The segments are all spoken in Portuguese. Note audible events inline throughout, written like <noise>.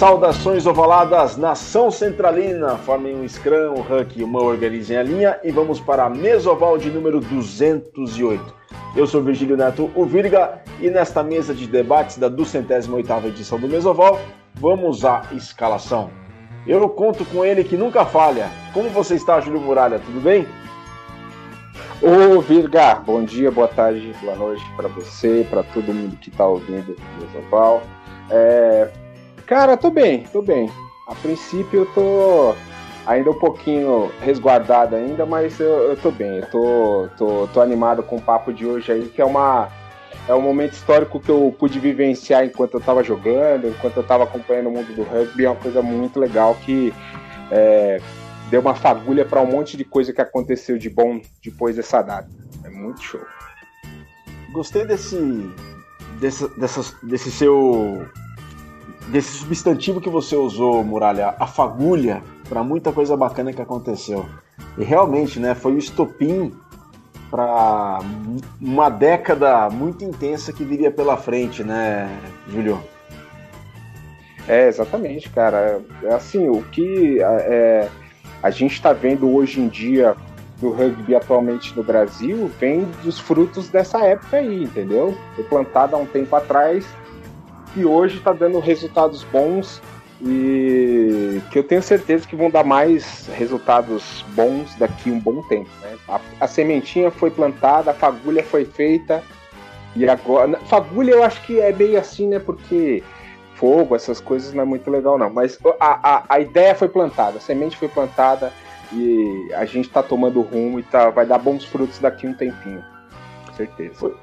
Saudações ovaladas, nação centralina, formem um scrum, um huck e uma organizem a linha e vamos para a mesoval de número 208. Eu sou Virgílio Neto, o Virga, e nesta mesa de debates da 208ª edição do Mesoval, vamos à escalação. Eu conto com ele que nunca falha. Como você está, Júlio Muralha? Tudo bem? Ô Virga, bom dia, boa tarde, boa noite para você, para todo mundo que está ouvindo o Mesoval. É, Cara, tô bem, tô bem. A princípio eu tô ainda um pouquinho resguardado ainda, mas eu, eu tô bem. Eu tô, tô, tô animado com o papo de hoje aí, que é uma é um momento histórico que eu pude vivenciar enquanto eu estava jogando, enquanto eu estava acompanhando o mundo do rugby. É uma coisa muito legal que é, deu uma fagulha para um monte de coisa que aconteceu de bom depois dessa data. É muito show. Gostei desse, desse, dessa, desse seu desse substantivo que você usou, Muralha, a fagulha, para muita coisa bacana que aconteceu. E realmente, né, foi o estopim para uma década muito intensa que viria pela frente, né, Júlio? É, exatamente, cara. É assim, o que é, a gente está vendo hoje em dia do rugby atualmente no Brasil vem dos frutos dessa época aí, entendeu? Foi plantado há um tempo atrás que hoje está dando resultados bons e que eu tenho certeza que vão dar mais resultados bons daqui um bom tempo. Né? A, a, sementinha foi plantada, a fagulha foi feita e agora. Fagulha eu acho que é meio assim, né? Porque fogo, essas coisas não é muito legal, não. Mas a, a, a ideia foi plantada, a semente foi plantada e a gente está tomando rumo e tá, vai dar bons frutos daqui um tempinho. Com certeza. Foi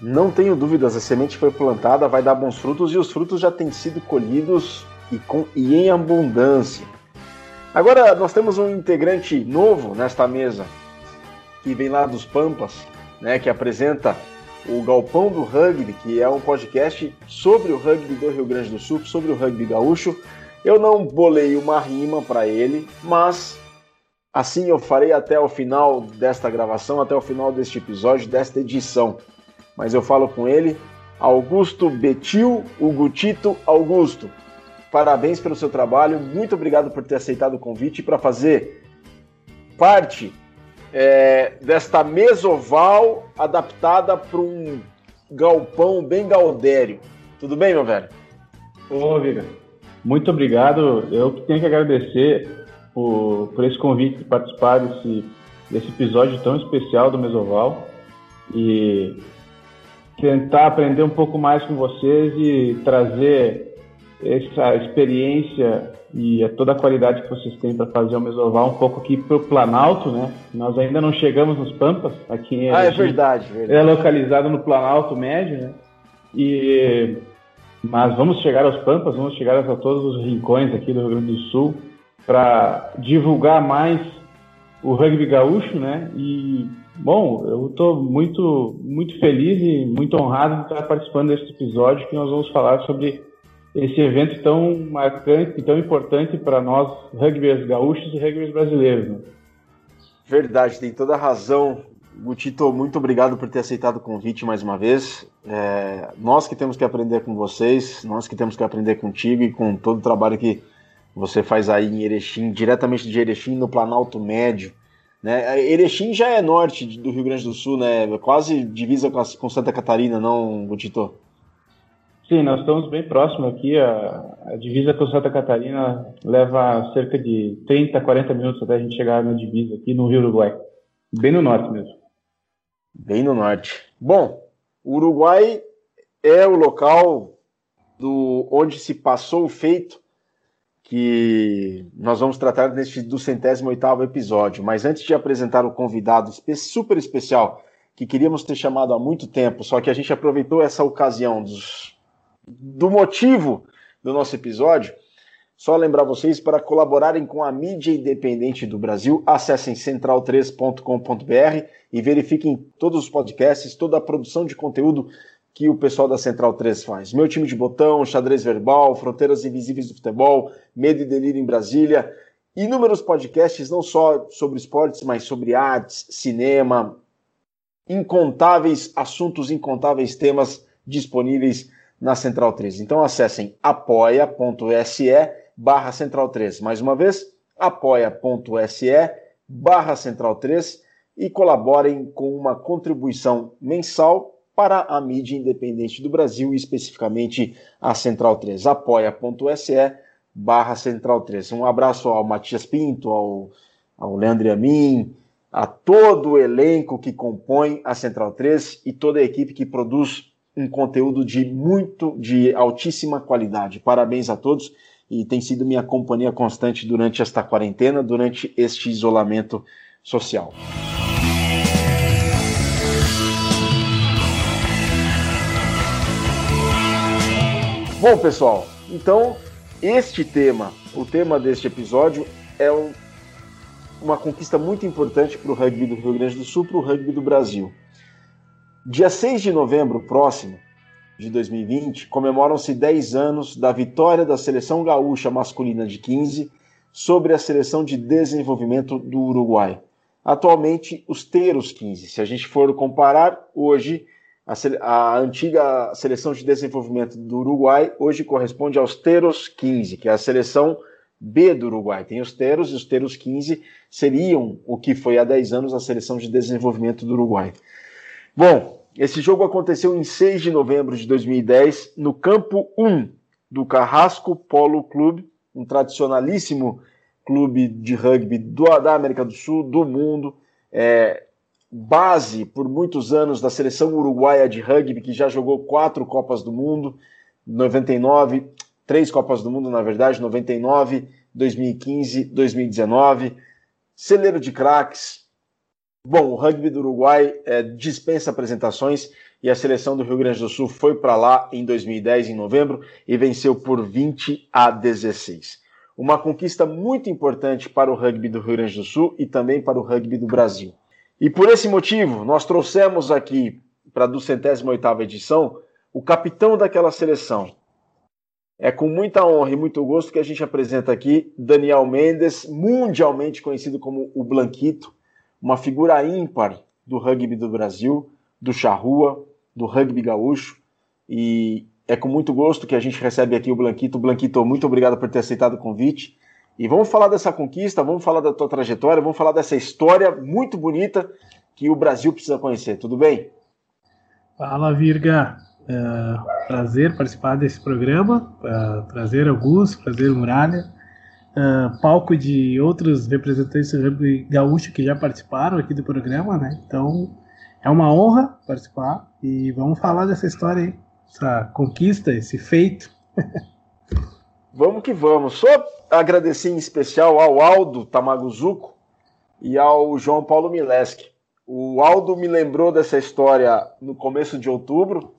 não tenho dúvidas, a semente foi plantada, vai dar bons frutos e os frutos já têm sido colhidos e, com, e em abundância. Agora nós temos um integrante novo nesta mesa, que vem lá dos Pampas, né, que apresenta o Galpão do Rugby, que é um podcast sobre o rugby do Rio Grande do Sul, sobre o rugby gaúcho. Eu não bolei uma rima para ele, mas assim eu farei até o final desta gravação, até o final deste episódio, desta edição mas eu falo com ele. Augusto Betil, o Gutito Augusto. Parabéns pelo seu trabalho, muito obrigado por ter aceitado o convite para fazer parte é, desta mesoval adaptada para um galpão bem gaudério. Tudo bem, meu velho? Ô, Viga, muito obrigado. Eu tenho que agradecer por, por esse convite de participar desse, desse episódio tão especial do Mesoval. E tentar aprender um pouco mais com vocês e trazer essa experiência e toda a qualidade que vocês têm para fazer o Mesoval um pouco aqui para o Planalto, né? Nós ainda não chegamos nos Pampas, aqui em Ah, é verdade, verdade. É localizado no Planalto Médio, né? E mas vamos chegar aos Pampas, vamos chegar a todos os rincões aqui do Rio Grande do Sul para divulgar mais o rugby gaúcho, né? E Bom, eu estou muito, muito feliz e muito honrado de estar participando desse episódio que nós vamos falar sobre esse evento tão marcante e tão importante para nós, rugbyers gaúchos e rugbyers brasileiros. Né? Verdade, tem toda a razão. Gutito, muito obrigado por ter aceitado o convite mais uma vez. É, nós que temos que aprender com vocês, nós que temos que aprender contigo e com todo o trabalho que você faz aí em Erechim, diretamente de Erechim, no Planalto Médio. Né? Erechim já é norte do Rio Grande do Sul, né? Quase divisa com Santa Catarina, não, Gutito? Sim, nós estamos bem próximos aqui. A, a, divisa com Santa Catarina leva cerca de 30, 40 minutos até a gente chegar na divisa aqui no Rio Uruguai. Bem no norte mesmo. Bem no norte. Bom, o Uruguai é o local do onde se passou o feito que nós vamos tratar neste do centésimo oitavo episódio. Mas antes de apresentar o convidado super especial que queríamos ter chamado há muito tempo, só que a gente aproveitou essa ocasião dos, do motivo do nosso episódio. Só lembrar vocês para colaborarem com a mídia independente do Brasil, acessem central3.com.br e verifiquem todos os podcasts, toda a produção de conteúdo que o pessoal da Central 3 faz. Meu time de botão, xadrez verbal, fronteiras invisíveis do futebol, medo e delírio em Brasília, inúmeros podcasts não só sobre esportes, mas sobre artes, cinema, incontáveis assuntos, incontáveis temas disponíveis na Central 3. Então acessem apoia.se barra Central 3. Mais uma vez, apoia.se barra Central 3 e colaborem com uma contribuição mensal para a mídia independente do Brasil e especificamente a Central 3. apoia.se barra Central 3. Um abraço ao Matias Pinto, ao, ao Leandro Amin, a todo o elenco que compõe a Central 3 e toda a equipe que produz um conteúdo de muito, de altíssima qualidade. Parabéns a todos e tem sido minha companhia constante durante esta quarentena, durante este isolamento social. Bom, pessoal, então este tema, o tema deste episódio, é um, uma conquista muito importante para o rugby do Rio Grande do Sul, para o rugby do Brasil. Dia 6 de novembro próximo, de 2020, comemoram-se 10 anos da vitória da seleção gaúcha masculina de 15 sobre a seleção de desenvolvimento do Uruguai. Atualmente, os Teros 15. Se a gente for comparar, hoje, a, a, antiga seleção de desenvolvimento do Uruguai hoje corresponde aos Teros 15, que é a seleção B do Uruguai. Tem os Teros e os Teros 15 seriam o que foi há 10 anos a seleção de desenvolvimento do Uruguai. Bom, esse jogo aconteceu em 6 de novembro de 2010, no campo 1 do Carrasco Polo Clube, um tradicionalíssimo clube de rugby do, da América do Sul, do mundo, é, base por muitos anos da seleção uruguaia de rugby, que já jogou quatro Copas do Mundo, 99, três Copas do Mundo, na verdade, 99, 2015, 2019, celeiro de craques, Bom, o rugby do Uruguai é, dispensa apresentações e a seleção do Rio Grande do Sul foi para lá em 2010, em novembro, e venceu por 20 a 16. Uma conquista muito importante para o rugby do Rio Grande do Sul e também para o rugby do Brasil. E por esse motivo, nós trouxemos aqui para a 208 edição o capitão daquela seleção. É com muita honra e muito gosto que a gente apresenta aqui Daniel Mendes, mundialmente conhecido como o Blanquito uma figura ímpar do rugby do Brasil, do charrua, do rugby gaúcho. E é com muito gosto que a gente recebe aqui o Blanquito. Blanquito, muito obrigado por ter aceitado o convite. E vamos falar dessa conquista, vamos falar da tua trajetória, vamos falar dessa história muito bonita que o Brasil precisa conhecer. Tudo bem? Fala, Virga. É, prazer participar desse programa. É, prazer, Augusto. Prazer, Muralha uh, palco de outros representantes do rugby gaúcho que já participaram aqui do programa, né? Então é uma honra participar e vamos falar dessa história aí, essa conquista, esse feito. <laughs> vamos que vamos. Só agradecer em especial ao Aldo Tamaguzuco e ao João Paulo Mileski. O Aldo me lembrou dessa história no começo de outubro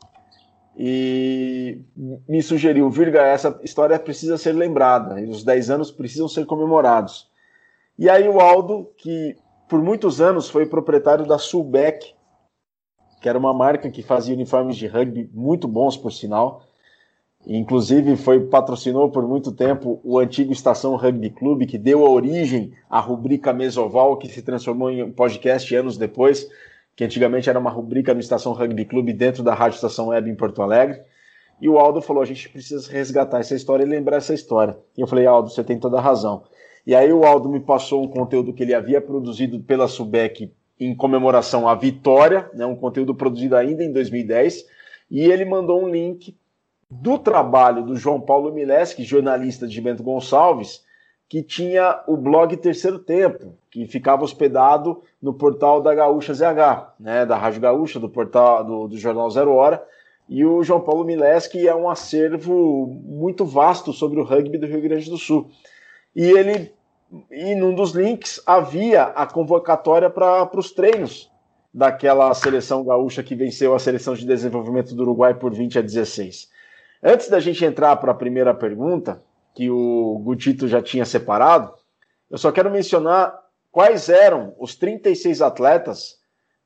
e me sugeriu, Virga, essa história precisa ser lembrada, e os 10 anos precisam ser comemorados. E aí o Aldo, que por muitos anos foi proprietário da Sulbeck, que era uma marca que fazia uniformes de rugby muito bons, por sinal, inclusive foi patrocinou por muito tempo o antigo Estação Rugby Clube, que deu a origem à rubrica Mesoval, que se transformou em podcast anos depois, que antigamente era uma rubrica no Estação Rugby Clube dentro da Rádio Estação Web em Porto Alegre. E o Aldo falou: a gente precisa resgatar essa história e lembrar essa história. E eu falei: Aldo, você tem toda a razão. E aí o Aldo me passou um conteúdo que ele havia produzido pela Subec em comemoração à vitória, né, um conteúdo produzido ainda em 2010, e ele mandou um link do trabalho do João Paulo Mileski, jornalista de Bento Gonçalves, que tinha o blog Terceiro Tempo, que ficava hospedado no portal da Gaúcha ZH, né, da Rádio Gaúcha, do portal do, do Jornal Zero Hora, e o João Paulo Mileski é um acervo muito vasto sobre o rugby do Rio Grande do Sul. E ele, e num dos links, havia a convocatória para os treinos daquela seleção gaúcha que venceu a seleção de desenvolvimento do Uruguai por 20 a 16. Antes da gente entrar para a primeira pergunta, que o Gutito já tinha separado, eu só quero mencionar quais eram os 36 atletas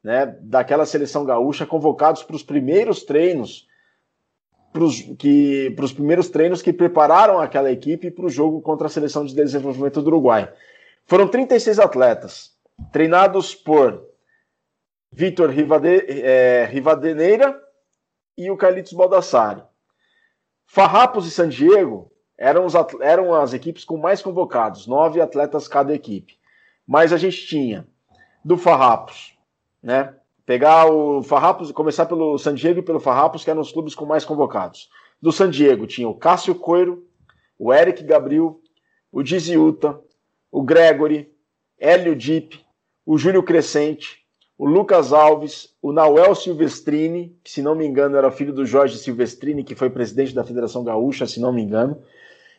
né, daquela seleção gaúcha convocados para os primeiros treinos, para os primeiros treinos que prepararam aquela equipe para o jogo contra a seleção de desenvolvimento do Uruguai. Foram 36 atletas, treinados por Vitor Rivade, é, Rivadeneira e o Carlitos Baldassari. Farrapos e San Diego eram, os, eram as equipes com mais convocados, nove atletas cada equipe. Mas a gente tinha do Farrapos, né? Pegar o Farrapos, começar pelo San Diego e pelo Farrapos, que eram os clubes com mais convocados. Do San Diego tinha o Cássio Coiro, o Eric Gabriel, o Diziuta, o Gregory, Hélio Dip, o Júlio Crescente, o Lucas Alves, o Nauel Silvestrini, que se não me engano era filho do Jorge Silvestrini, que foi presidente da Federação Gaúcha, se não me engano,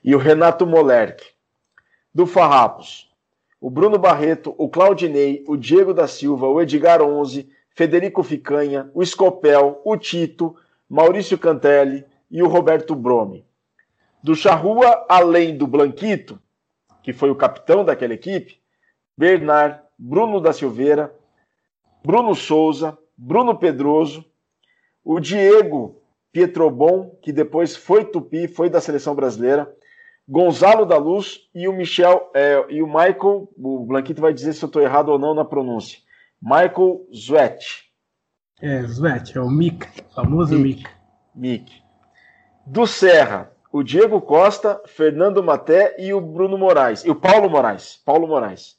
e o Renato Molerk. Do Farrapos, o Bruno Barreto, o Claudinei, o Diego da Silva, o Edgar Onze, Federico Ficanha, o Scopel, o Tito, Maurício Cantelli e o Roberto Brome. Do Charrua, além do Blanquito, que foi o capitão daquela equipe, Bernard, Bruno da Silveira, Bruno Souza, Bruno Pedroso, o Diego Pietrobon, que depois foi Tupi, foi da seleção brasileira, Gonzalo da Luz e o Michel é, e o Michael, o Blanquito vai dizer se eu estou errado ou não na pronúncia. Michael Zwet. É, Zwet, é o Mick, famoso Mick. Mick. Do Serra, o Diego Costa, Fernando Maté e o Bruno Moraes. E o Paulo Moraes. Paulo Moraes.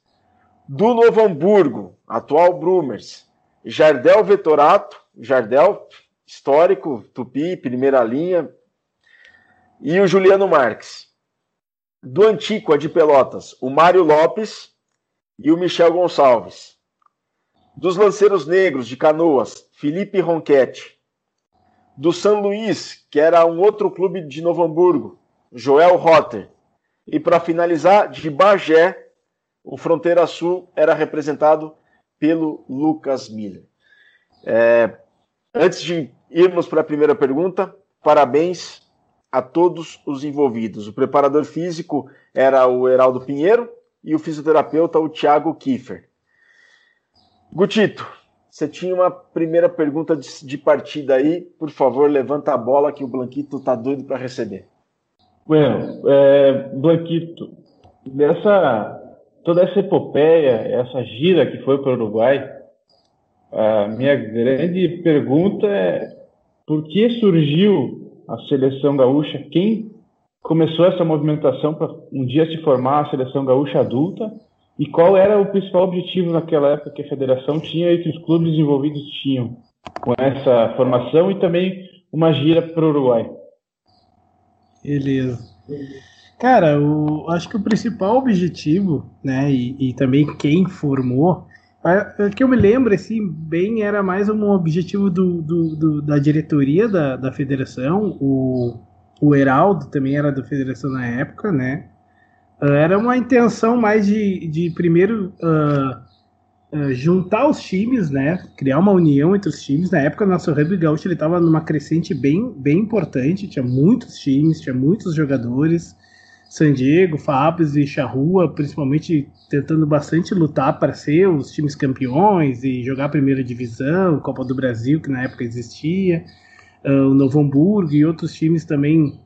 Do Novo Hamburgo, atual Brumers, Jardel Vetorato, Jardel, histórico, Tupi, primeira linha, e o Juliano Marques. Do Antíqua de Pelotas, o Mário Lopes e o Michel Gonçalves dos Lanceiros Negros de Canoas, Felipe Ronquete. Do São Luís, que era um outro clube de Novo Hamburgo, Joel Rotter. E para finalizar, de Bagé, o Fronteira Sul era representado pelo Lucas Miller. É, antes de irmos para a primeira pergunta, parabéns a todos os envolvidos. O preparador físico era o Heraldo Pinheiro e o fisioterapeuta o Thiago Kiefer. Gutito, você tinha uma primeira pergunta de, de, partida aí. Por favor, levanta a bola que o Blanquito tá doido para receber. Bueno, é, Blanquito, dessa, toda essa epopeia, essa gira que foi para o Uruguai, a minha grande pergunta é por que surgiu a seleção gaúcha? Quem começou essa movimentação para um dia se formar a seleção gaúcha adulta? E qual era o principal objetivo naquela época que a federação tinha e que os clubes envolvidos tinham com essa formação e também uma gira para o Uruguai? Beleza. Cara, o, acho que o principal objetivo, né, e, e também quem formou, o que eu me lembro, assim, bem, era mais um objetivo do, do, do da diretoria da, da federação, o, o Heraldo também era da federação na época, né, Uh, era uma intenção mais de, de primeiro uh, juntar os times, né? Criar uma união entre os times. Na época, o nosso rugby gaúcho ele estava numa crescente bem, bem importante. Tinha muitos times, tinha muitos jogadores. San Diego, Fábrios e Charrua, principalmente tentando bastante lutar para ser os times campeões e jogar a primeira divisão, Copa do Brasil, que na época existia, o Novo Hamburgo e outros times também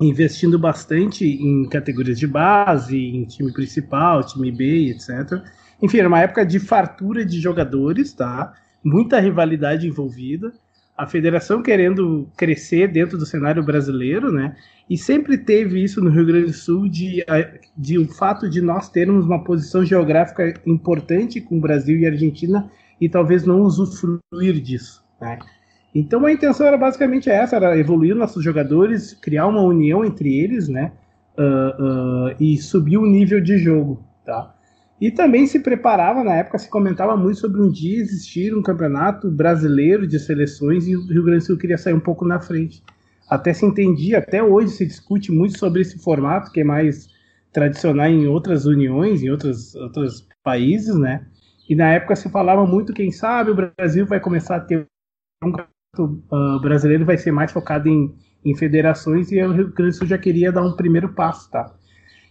investindo bastante em categorias de base, em time principal, time B, etc. Enfim, era uma época de fartura de jogadores, tá? Muita rivalidade envolvida. A federação querendo crescer dentro do cenário brasileiro, né? E sempre teve isso no Rio Grande do Sul de, de o fato de nós termos uma posição geográfica importante com o Brasil e Argentina e talvez não usufruir disso, né? Então a intenção era basicamente essa, era evoluir nossos jogadores, criar uma união entre eles, né? Uh, uh, e subir o nível de jogo, tá? E também se preparava, na época se comentava muito sobre um dia existir um campeonato brasileiro de seleções e o Rio Grande do Sul queria sair um pouco na frente. Até se entendia, até hoje se discute muito sobre esse formato, que é mais tradicional em outras uniões, em outros, outros países, né? E na época se falava muito, quem sabe o Brasil vai começar a ter um uh, brasileiro vai ser mais focado em, em federações e o Rio Grande do Sul já queria dar um primeiro passo, tá?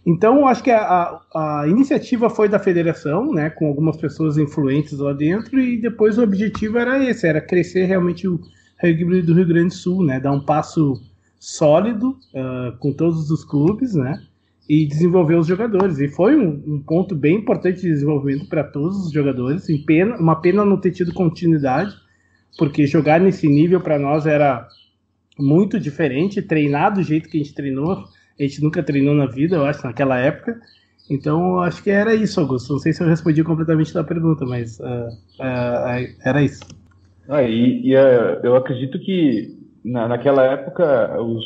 Então, acho que a, a, iniciativa foi da federação, né, com algumas pessoas influentes lá dentro, e depois o objetivo era esse, era crescer realmente o rugby do Rio Grande do Sul, né, dar um passo sólido uh, com todos os clubes, né, e desenvolver os jogadores. E foi um, um ponto bem importante de desenvolvimento para todos os jogadores. Pena, uma pena não ter tido continuidade, porque jogar nesse nível para nós era muito diferente, treinar do jeito que a gente treinou, a gente nunca treinou na vida, eu acho, naquela época. Então, acho que era isso, Augusto. Não sei se eu respondi completamente da pergunta, mas uh, uh, era isso. Ah, e, e uh, eu acredito que na, naquela época, os,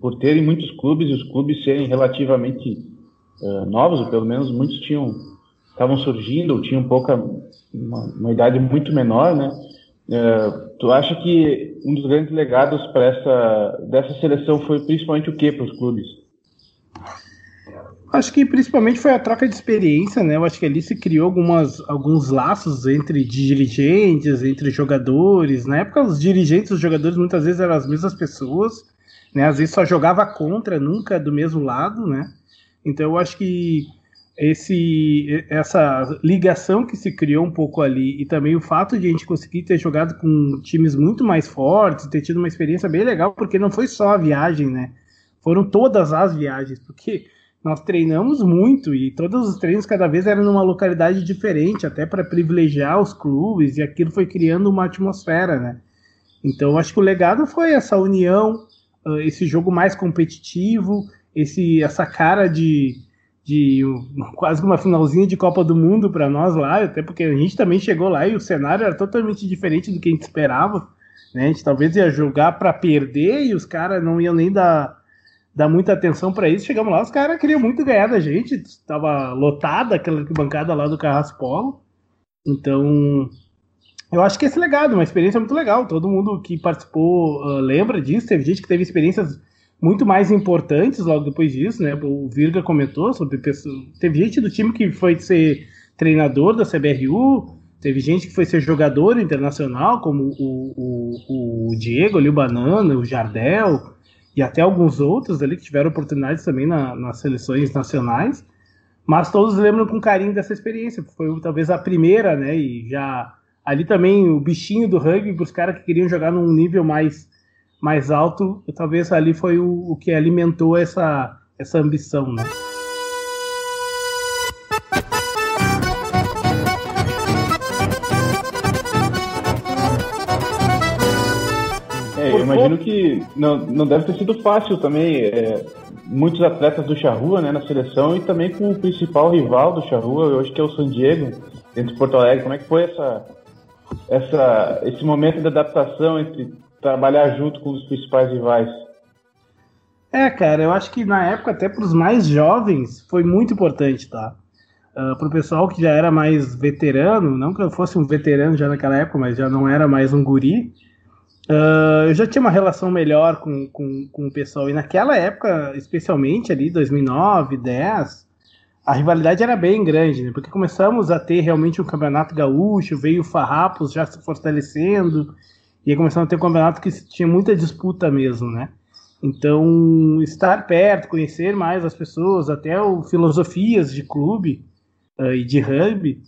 por terem muitos clubes e os clubes serem relativamente novos, ou pelo menos muitos tinham estavam surgindo, ou tinham pouca uma, uma idade muito menor, né? tu acha que um dos grandes legados para essa dessa seleção foi principalmente o que para os clubes? Acho que principalmente foi a troca de experiência, né? Eu acho que ali se criou algumas, alguns laços entre dirigentes, entre jogadores. Na época, os dirigentes e os jogadores muitas vezes eram as mesmas pessoas, né? Às vezes só jogava contra, nunca do mesmo lado, né? Então eu acho que esse, essa ligação que se criou um pouco ali e também o fato de a gente conseguir ter jogado com times muito mais fortes, ter tido uma experiência bem legal, porque não foi só a viagem, né? Foram todas as viagens, porque nós treinamos muito e todos os treinos cada vez eram numa localidade diferente, até para privilegiar os clubes, e aquilo foi criando uma atmosfera, né? Então, acho que o legado foi essa união, esse jogo mais competitivo, esse, essa cara de, de <laughs> quase uma finalzinha de Copa do Mundo para nós lá, até porque a gente também chegou lá e o cenário era totalmente diferente do que a gente esperava. Né? A gente talvez ia jogar para perder e os caras não iam nem dar dar muita atenção para isso. Chegamos lá, os caras queriam muito ganhar da gente. Estava lotada aquela bancada lá do Carrasco Polo. Então, eu acho que esse legado, uma experiência muito legal. Todo mundo que participou uh, lembra disso. Teve gente que teve experiências muito mais importantes logo depois disso, né? O Virga comentou sobre pessoas. Teve gente do time que foi ser treinador da CBRU, teve gente que foi ser jogador internacional, como o, o, o Diego ali, o Banana, o Jardel e até alguns outros ali que tiveram oportunidades também na, nas seleções nacionais, mas todos lembram com carinho dessa experiência, foi talvez a primeira, né, e já ali também o bichinho do rugby para os caras que queriam jogar num nível mais, mais alto, talvez ali foi o, o que alimentou essa, essa ambição, né. Imagino que não, não deve ter sido fácil também. É, muitos atletas do Charrua né, na seleção e também com o principal rival do Charrua, eu acho que é o San Diego, dentro de Porto Alegre. Como é que foi essa, essa, esse momento de adaptação entre trabalhar junto com os principais rivais? É, cara, eu acho que na época, até para os mais jovens, foi muito importante, tá? Uh, para o pessoal que já era mais veterano, não que eu fosse um veterano já naquela época, mas já não era mais um guri, Uh, eu já tinha uma relação melhor com, com, com o pessoal, e naquela época, especialmente ali, 2009, 10, a rivalidade era bem grande, né? Porque começamos a ter realmente um campeonato gaúcho, veio o Farrapos já se fortalecendo, e começamos a ter um campeonato que tinha muita disputa mesmo, né? Então, estar perto, conhecer mais as pessoas, até o filosofias de clube uh, e de rugby,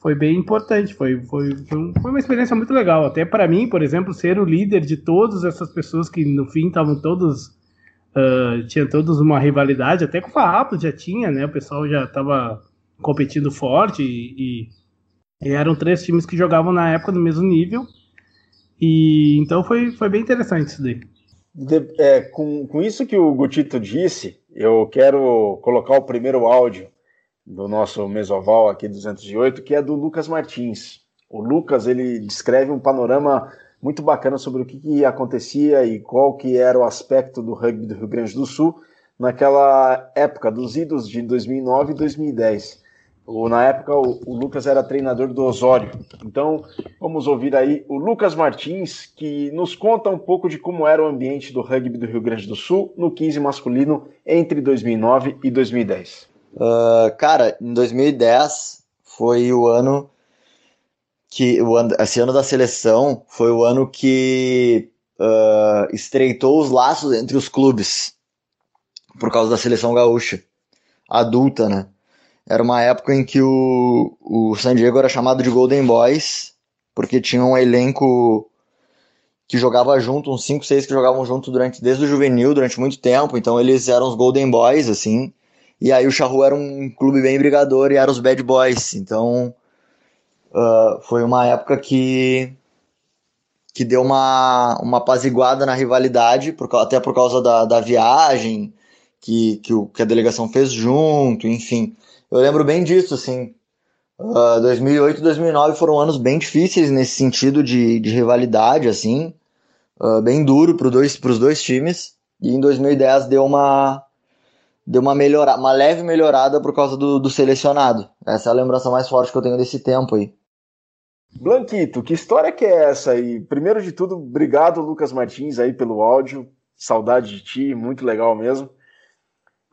foi bem importante, foi, foi, foi uma experiência muito legal. Até para mim, por exemplo, ser o líder de todas essas pessoas que no fim estavam todos. Uh, tinha todos uma rivalidade, até com o Farrapo já tinha, né? O pessoal já estava competindo forte e, e, eram três times que jogavam na época no mesmo nível. E então foi, foi bem interessante isso daí. De, é, com, com isso que o Gutito disse, eu quero colocar o primeiro áudio do nosso mesoval aqui 208, que é do Lucas Martins. O Lucas ele descreve um panorama muito bacana sobre o que, que acontecia e qual que era o aspecto do rugby do Rio Grande do Sul naquela época dos idos de 2009 e 2010. O, na época o, o, Lucas era treinador do Osório. Então vamos ouvir aí o Lucas Martins que nos conta um pouco de como era o ambiente do rugby do Rio Grande do Sul no 15 masculino entre 2009 e 2010. Uh, cara, em 2010 foi o ano que o ano, esse ano da seleção foi o ano que uh, estreitou os laços entre os clubes por causa da seleção gaúcha adulta, né? Era uma época em que o, o San Diego era chamado de Golden Boys porque tinha um elenco que jogava junto, uns 5, 6 que jogavam junto durante desde o juvenil, durante muito tempo, então eles eram os Golden Boys assim. E aí o Charrua era um clube bem brigador e eram os Bad Boys. Então uh, foi uma época que, que deu uma, uma apaziguada na rivalidade, por, até por causa da, da viagem que, que, o, que a delegação fez junto, enfim. Eu lembro bem disso, assim. Uh, 2008 e 2009 foram anos bem difíceis nesse sentido de, de rivalidade, assim. Uh, bem duro para dois, os dois times. E em 2010 deu uma, deu uma, melhora, uma leve melhorada por causa do, do selecionado. Essa é a lembrança mais forte que eu tenho desse tempo aí. Blanquito, que história que é essa aí? Primeiro de tudo, obrigado, Lucas Martins, aí pelo áudio. Saudade de ti, muito legal mesmo.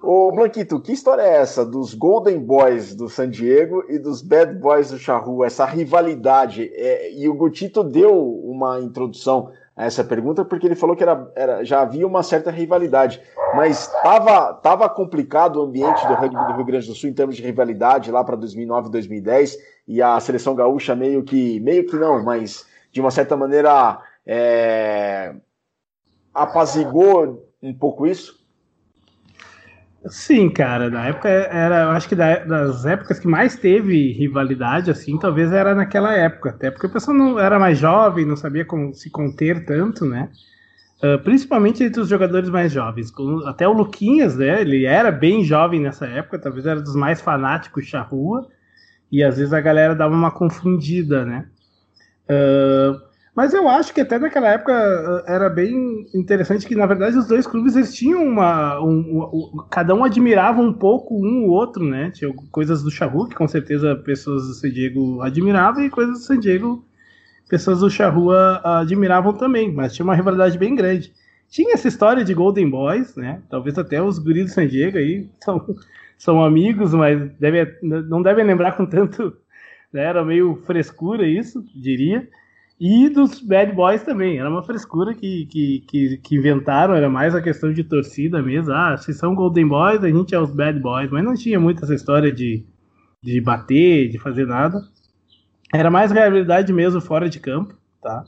Ô, Blanquito, que história é essa dos Golden Boys do San Diego e dos Bad Boys do Charrua, essa rivalidade? É, e o Gutito deu uma introdução a essa pergunta porque ele falou que era, era já havia uma certa rivalidade, mas estava tava complicado o ambiente do rugby do Rio Grande do Sul em termos de rivalidade lá para 2009, 2010 e a seleção gaúcha meio que meio que não, mas de uma certa maneira é, apazigou um pouco isso. Sim, cara, na época era, eu acho que das épocas que mais teve rivalidade, assim, talvez era naquela época, até porque o pessoal não era mais jovem, não sabia como se conter tanto, né? Uh, principalmente entre os jogadores mais jovens. Até o Luquinhas, né? Ele era bem jovem nessa época, talvez era dos mais fanáticos da rua, e às vezes a galera dava uma confundida, né? Uh, mas eu acho que até naquela época eh, era bem interessante que, na verdade, os dois clubes eles tinham uma. Um, um, cada um admirava um pouco um o outro, né? Tinha coisas do Charru, que com certeza pessoas do San Diego admiravam, e coisas do San Diego pessoas do Charrua admiravam também, mas tinha uma rivalidade bem grande. Tinha essa história de Golden Boys, né? Talvez até os guris do San Diego aí são, <laughs> são amigos, mas deve, não devem lembrar com tanto. Né? Era meio frescura isso, diria. E dos Bad Boys também. Era uma frescura que, que, que, que, inventaram, era mais a questão de torcida mesmo. Ah, se são Golden Boys, a gente é os Bad Boys. Mas não tinha muito essa história de, de bater, de fazer nada. Era mais realidade mesmo fora de campo, tá?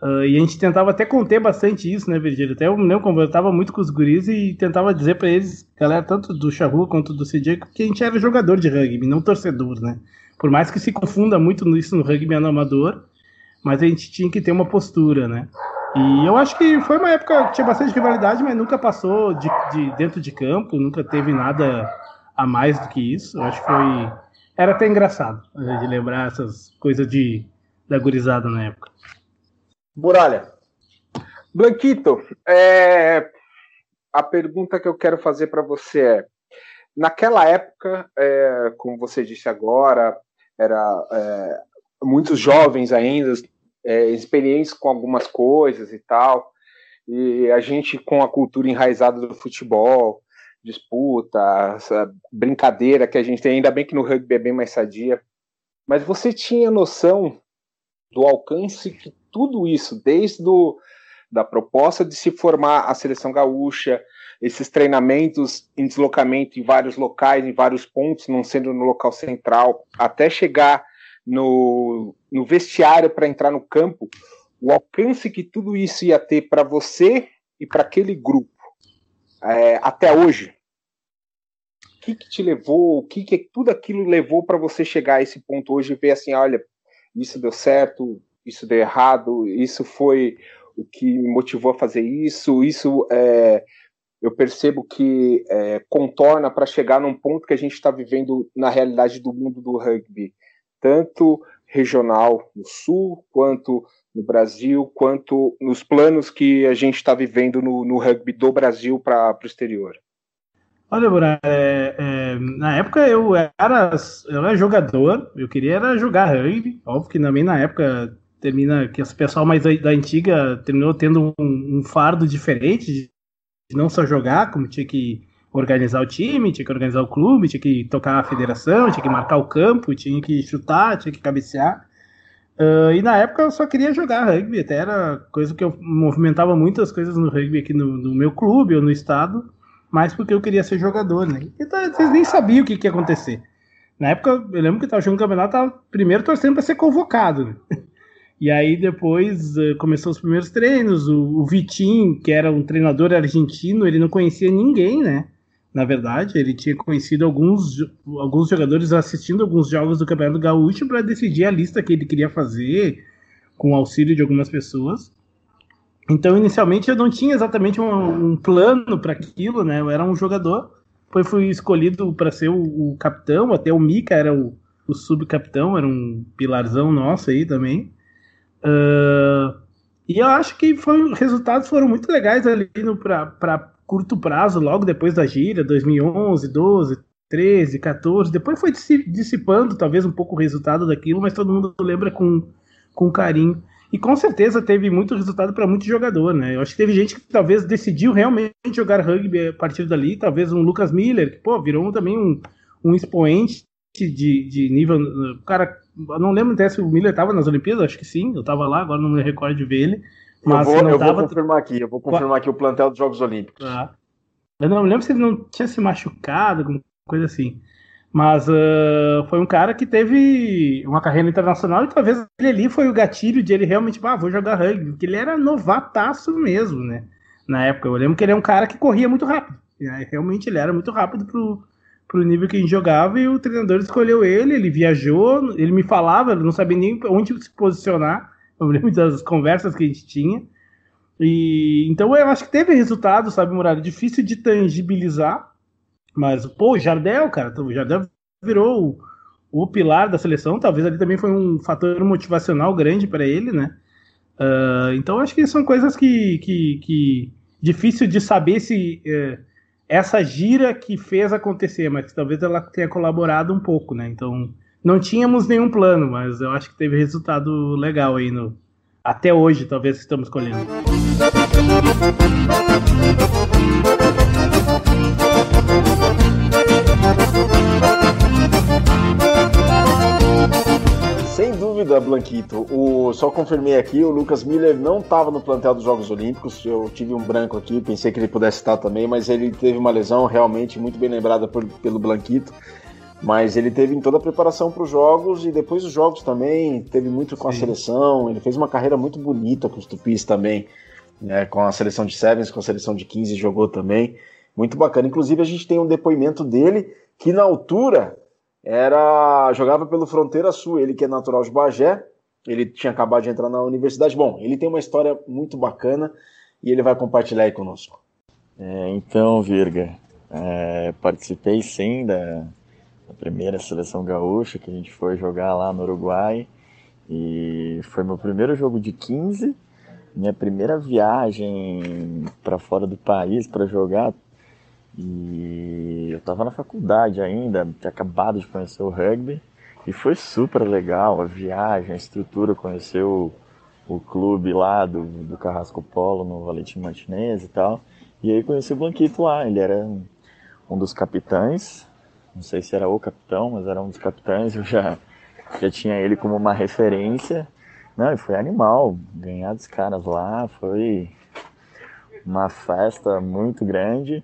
Uh, e a gente tentava até conter bastante isso, né, Virgílio? Até eu eu tava muito com os guris e tentava dizer para eles, galera, tanto do Charrua quanto do CJ, que a gente era jogador de rugby, não torcedor, né? Por mais que se confunda muito isso no rugby amador, mas a gente tinha que ter uma postura, né? E eu acho que foi uma época que tinha bastante rivalidade, mas nunca passou de, de, dentro de campo, nunca teve nada a mais do que isso. Eu acho que foi. Era até engraçado de lembrar essas coisas de, da gurizada na época. Muralha. Blanquito, é... a pergunta que eu quero fazer para você é: naquela época, é, como você disse agora, era é, muitos jovens ainda, é, experientes com algumas coisas e tal, e a gente com a cultura enraizada do futebol, disputa, essa brincadeira que a gente tem, ainda bem que no rugby é bem mais sadia, mas você tinha noção do alcance que tudo isso, desde do, da proposta de se formar a seleção gaúcha, esses treinamentos em deslocamento em vários locais, em vários pontos, não sendo no local central, até chegar no, no vestiário para entrar no campo, o alcance que tudo isso ia ter para você e para aquele grupo é, até hoje. O que, que te levou, o que, que tudo aquilo levou para você chegar a esse ponto hoje e ver assim, olha, isso deu certo, isso deu errado, isso foi o que me motivou a fazer isso, isso é, eu percebo que é, contorna para chegar num ponto que a gente está vivendo na realidade do mundo do rugby tanto regional no Sul, quanto no Brasil, quanto nos planos que a gente está vivendo no, no, rugby do Brasil para o exterior? Olha, Burá, é, é, na época eu era, eu era jogador, eu queria era jogar rugby, óbvio que também na época termina que esse pessoal mais da, da antiga terminou tendo um, um fardo diferente de não só jogar, como tinha que organizar o time, tinha que organizar o clube, tinha que tocar a federação, tinha que marcar o campo, tinha que chutar, tinha que cabecear. Uh, e na época eu só queria jogar rugby, até era coisa que eu movimentava muitas coisas no rugby aqui no, no meu clube ou no estado, mas porque eu queria ser jogador, né? Então vocês nem sabiam o que, que ia acontecer. Na época, eu lembro que eu tava jogando campeonato, tava primeiro torcendo para ser convocado. Né? E aí depois uh, começou os primeiros treinos, o, o Vitinho, que era um treinador argentino, ele não conhecia ninguém, né? Na verdade. Ele tinha conhecido alguns, alguns jogadores assistindo alguns jogos do Campeonato Gaúcho para decidir a lista que ele queria fazer. com auxílio de algumas pessoas. Então, inicialmente, eu não tinha exatamente um, um plano para aquilo, né? Eu era um jogador, foi fui escolhido para ser o, o, capitão, até o Mika era o, o subcapitão, era um pilarzão nosso aí também. Uh, e eu acho que foi, resultados foram muito legais ali para curto prazo, logo depois da gira, 2011, 12, 13, 14. Depois foi dissipando talvez um pouco o resultado daquilo, mas todo mundo lembra com, com carinho. E com certeza teve muito resultado para muito jogador, né? Eu acho que teve gente que talvez decidiu realmente jogar rugby a partir dali, talvez um Lucas Miller, que pô, virou também um, um expoente de, de nível. Cara, não lembro até se o Miller estava nas Olimpíadas, acho que sim, eu estava lá, agora não me recordo de ver ele. Mas eu vou, eu tava... vou confirmar aqui, eu vou confirmar aqui o plantel dos Jogos Olímpicos. Ah. Eu não lembro se ele não tinha se machucado, alguma coisa assim. Mas uh, foi um cara que teve uma carreira internacional e talvez ele ali foi o gatilho de ele realmente, ah, vou jogar rugby, porque ele era novataço mesmo, né? Na época, eu lembro que ele é um cara que corria muito rápido. Realmente ele era muito rápido pro, pro nível que a gente jogava e o treinador escolheu ele, ele viajou, ele me falava, ele não sabia nem onde se posicionar. Eu lembro <laughs> das conversas que a gente tinha. E então eu acho que teve resultado, sabe, Muralha? Difícil de tangibilizar, mas, pô, o Jardel, cara, o Jardel virou o, o, pilar da seleção, talvez ali também foi um fator motivacional grande para ele, né? Uh, então acho que são coisas que, que, que difícil de saber se uh, essa gira que fez acontecer, mas talvez ela tenha colaborado um pouco, né? Então não tínhamos nenhum plano, mas eu acho que teve resultado legal aí no até hoje, talvez estamos colhendo. Sem dúvida, Blanquito. O, só confirmei aqui, o Lucas Miller não estava no plantel dos Jogos Olímpicos. Eu tive um branco aqui, pensei que ele pudesse estar também, mas ele teve uma lesão realmente muito bem lembrada por, pelo Blanquito. Mas ele teve em toda a preparação para os jogos e depois dos jogos também, teve muito com Sim. a seleção. Ele fez uma carreira muito bonita com os Tupis também, né, com a seleção de Sevens, com a seleção de 15 jogou também. Muito bacana. Inclusive, a gente tem um depoimento dele que na altura era jogava pelo Fronteira Sul, ele que é natural de Bagé, ele tinha acabado de entrar na universidade. Bom, ele tem uma história muito bacana e ele vai compartilhar aí conosco. É, então, Virga, é, participei sim da, da, primeira seleção gaúcha que a gente foi jogar lá no Uruguai. E foi meu primeiro jogo de 15, minha primeira viagem para fora do país para jogar. E eu tava na faculdade ainda, tinha acabado de conhecer o rugby. E foi super legal a viagem, a estrutura, conhecer o, o clube lá do, do Carrasco Polo no Valentim Martinez e tal. E aí conheci o Blanquito lá, ele era um dos capitães, não sei se era o capitão, mas era um dos capitães, eu já, já tinha ele como uma referência. Não, e foi animal, ganhar dos caras lá, foi uma festa muito grande.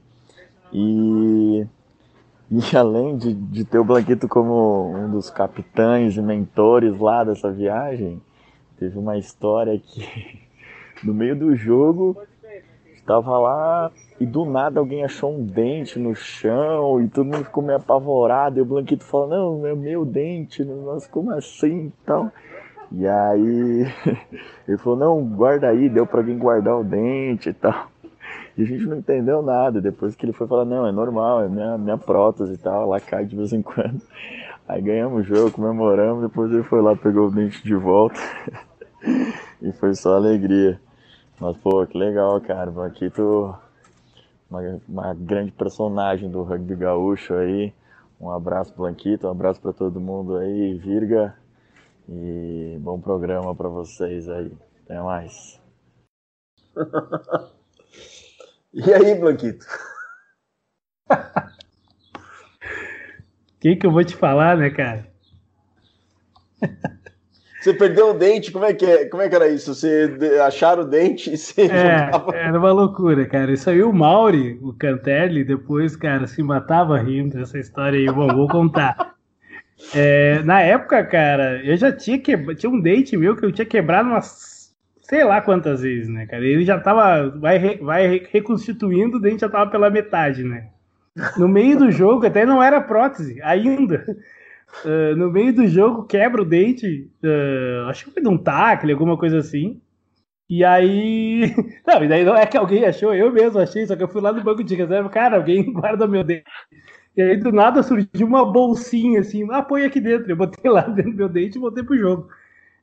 E, e <laughs> além de, de ter o Blanquito como um dos capitães e mentores lá dessa viagem, teve uma história que <laughs> no meio do jogo estava lá e do nada alguém achou um dente no chão e todo mundo ficou meio apavorado. E o Blanquito falou: Não, é meu dente, nossa, como assim e tal. E aí <laughs> ele falou: Não, guarda aí, deu para alguém guardar o dente e tal. E a gente não entendeu nada. Depois que ele foi falar, não, é normal, é minha, minha prótese e tal, ela cai de vez em quando. <laughs> Aí ganhamos o jogo, comemoramos, depois ele foi lá, pegou o dente de volta. <laughs> e foi só alegria. Mas, pô, que legal, cara. Aqui tu. Uma, uma grande personagem do rugby gaúcho aí. Um abraço, Blanquito, um abraço para todo mundo aí, Virga. E bom programa para vocês aí. Até mais. <laughs> E aí, Blanquito? <laughs> O que, que eu vou te falar, né, cara? <laughs> Você perdeu o dente, como é que, é? Como é que era isso? Você acharam o dente e você é, jogava... Era uma loucura, cara. Isso aí o Mauri, o Cantelli, depois, cara, se matava rindo dessa história aí. Bom, vou contar. É, na época, cara, eu já tinha que tinha um dente meu que eu tinha quebrado umas sei lá quantas vezes, né, cara? Ele já tava. Vai, vai reconstituindo, o dente já tava pela metade, né? No meio do jogo, até não era prótese, ainda. Uh, no meio do jogo, quebra o dente. Uh, acho que foi de um tackle, alguma coisa assim. E aí. <laughs> Não, e daí não é que alguém achou, eu mesmo achei, só que eu fui lá no banco de reserva, cara, alguém <laughs> guarda meu dente. E aí do nada surgiu uma bolsinha assim, ah, põe aqui dentro. Eu botei lá dentro do meu dente e botei pro jogo.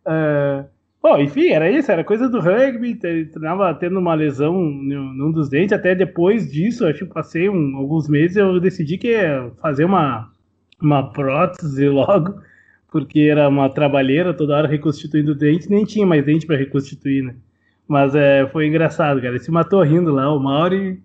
Uh, bom, enfim, era isso, era coisa do rugby, tava tendo uma lesão num dos dentes, até depois disso, acho que passei um, alguns meses, eu decidi que ia fazer uma, uma prótese logo, porque era uma trabalheira, toda hora reconstituindo o dente, nem tinha mais dente para reconstituir, né? Mas é, foi engraçado, cara. Ele se matou rindo lá, o Mauri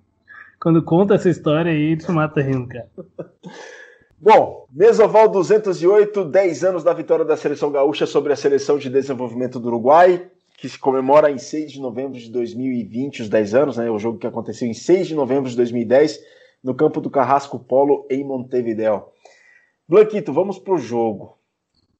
quando conta essa história aí, ele se mata rindo, cara. <laughs> Bom, Mesoval 208, 10 anos da vitória da seleção gaúcha sobre a seleção de desenvolvimento do Uruguai, que se comemora em 6 de novembro de 2020, os 10 anos, né? O jogo que aconteceu em 6 de novembro de 2010, no campo do Carrasco Polo, em Montevideo. Blanquito, vamos pro jogo.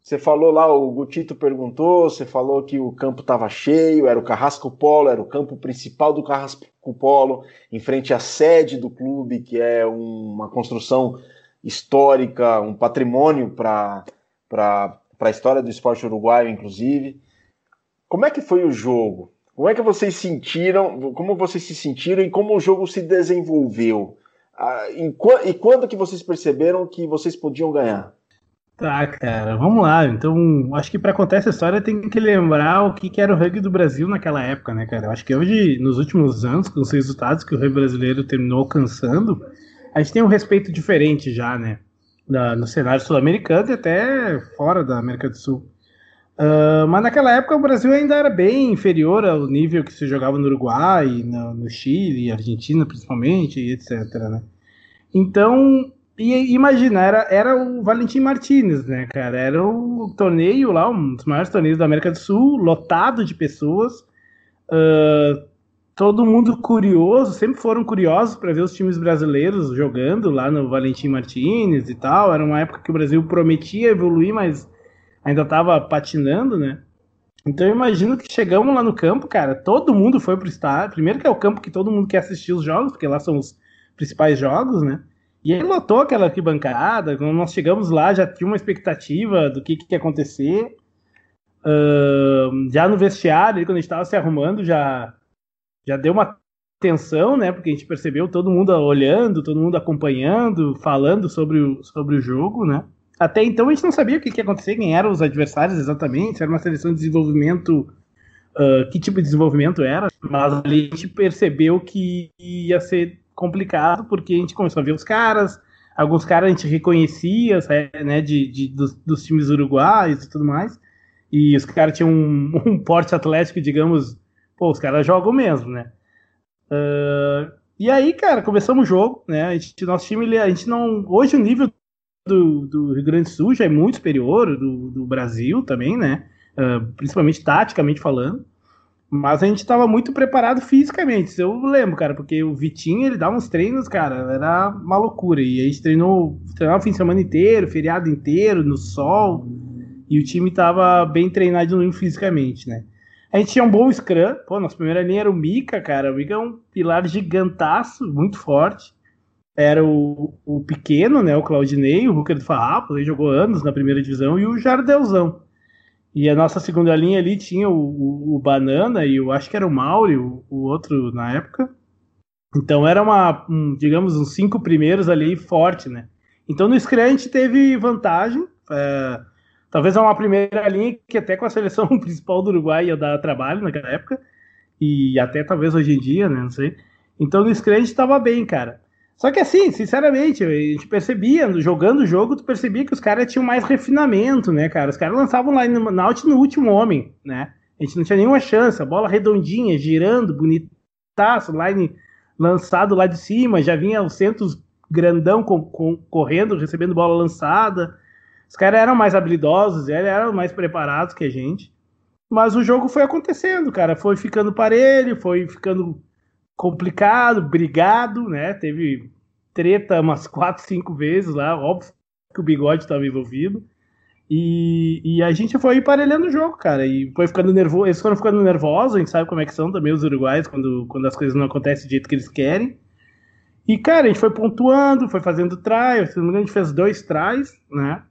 Você falou lá, o Gutito perguntou, você falou que o campo estava cheio, era o Carrasco Polo, era o campo principal do Carrasco Polo, em frente à sede do clube, que é uma construção histórica, um patrimônio para a história do esporte uruguaio, inclusive. Como é que foi o jogo? Como é que vocês sentiram? Como vocês se sentiram e como o jogo se desenvolveu? Ah, e quando que vocês perceberam que vocês podiam ganhar? Tá, cara, vamos lá. Então, acho que para contar essa história tem que lembrar o que, que era o rugby do Brasil naquela época, né, cara? Eu acho que hoje, nos últimos anos, com os resultados que o rugby brasileiro terminou alcançando, a gente tem um respeito diferente já, né? Da, no cenário sul-americano e até fora da América do Sul. Uh, mas naquela época o Brasil ainda era bem inferior ao nível que se jogava no Uruguai, no, no Chile, Argentina principalmente, etc. Né? Então e imagina, era, era o Valentim Martinez, né, cara? Era o torneio lá, um dos maiores torneios da América do Sul, lotado de pessoas. Uh, todo mundo curioso, sempre foram curiosos para ver os times brasileiros jogando lá no Valentim Martinez e tal. Era uma época que o Brasil prometia evoluir, mas ainda estava patinando, né? Então eu imagino que chegamos lá no campo, cara, todo mundo foi pro estádio. Primeiro que é o campo que todo mundo quer assistir os jogos, porque lá são os principais jogos, né? E ele lotou aquela arquibancada. Quando nós chegamos lá, já tinha uma expectativa do que, que ia acontecer. Uh, já no vestiário, quando a gente estava se arrumando, já, já deu uma tensão, né? Porque a gente percebeu todo mundo olhando, todo mundo acompanhando, falando sobre o, sobre o jogo, né? Até então a gente não sabia o que, ia acontecer, quem eram os adversários exatamente, se era uma seleção de desenvolvimento, uh, que tipo de desenvolvimento era, mas ali a gente percebeu que ia ser complicado, porque a gente começou a ver os caras, alguns caras a gente reconhecia, né, de, de dos, dos, times uruguaios e tudo mais, e os caras tinham um, <laughs> um, porte atlético, digamos, pô, os caras jogam mesmo, né. Uh, e aí, cara, começamos o jogo, né, gente, nosso time, a gente não, hoje o nível do, do Rio Grande do Sul já é muito superior do, do Brasil também, né, uh, principalmente taticamente falando, mas a gente estava muito preparado fisicamente. Eu lembro, cara, porque o Vitinho ele dava uns treinos, cara, era uma loucura. E a gente treinou, treinava o fim de semana inteiro, feriado inteiro, no sol. E o time estava bem treinado fisicamente, né? A gente tinha um bom scrum. Pô, nossa primeira linha era o Mika, cara. O Mika é um pilar gigantaço, muito forte. Era o, o pequeno, né? O Claudinei, o Hooker do Farrapo, ele jogou anos na primeira divisão, e o Jardelzão. E a nossa segunda linha ali tinha o, o, o Banana e eu acho que era o Mauri, o, o outro na época. Então era uma, um, digamos, uns cinco primeiros ali forte, né? Então no Scrum a gente teve vantagem. É, talvez é uma primeira linha que até com a seleção <laughs> principal do Uruguai ia dar trabalho naquela época. E até talvez hoje em dia, né? Não sei. Então no Scrum a gente tava bem, cara. Só que assim, sinceramente, a gente percebia, jogando o jogo, tu percebia que os caras tinham mais refinamento, né, cara? Os caras lançavam line out no último homem, né? A gente não tinha nenhuma chance, a bola redondinha, girando, bonitaço, line lançado lá de cima, já vinha o centros grandão com, com, correndo, recebendo bola lançada. Os caras eram mais habilidosos, eram mais preparados que a gente. Mas o jogo foi acontecendo, cara. Foi ficando parelho, foi ficando complicado, brigado, né? Teve treta umas quatro, cinco vezes lá, óbvio que o bigode estava envolvido. E, e, a gente foi emparelhando o jogo, cara. E foi ficando nervoso. Eles foram ficando nervosos, a gente sabe como é que são também os uruguaios quando, quando as coisas não acontecem do jeito que eles querem. E, cara, a gente foi pontuando, foi fazendo try. Se não me engano, a gente fez dois tries, né?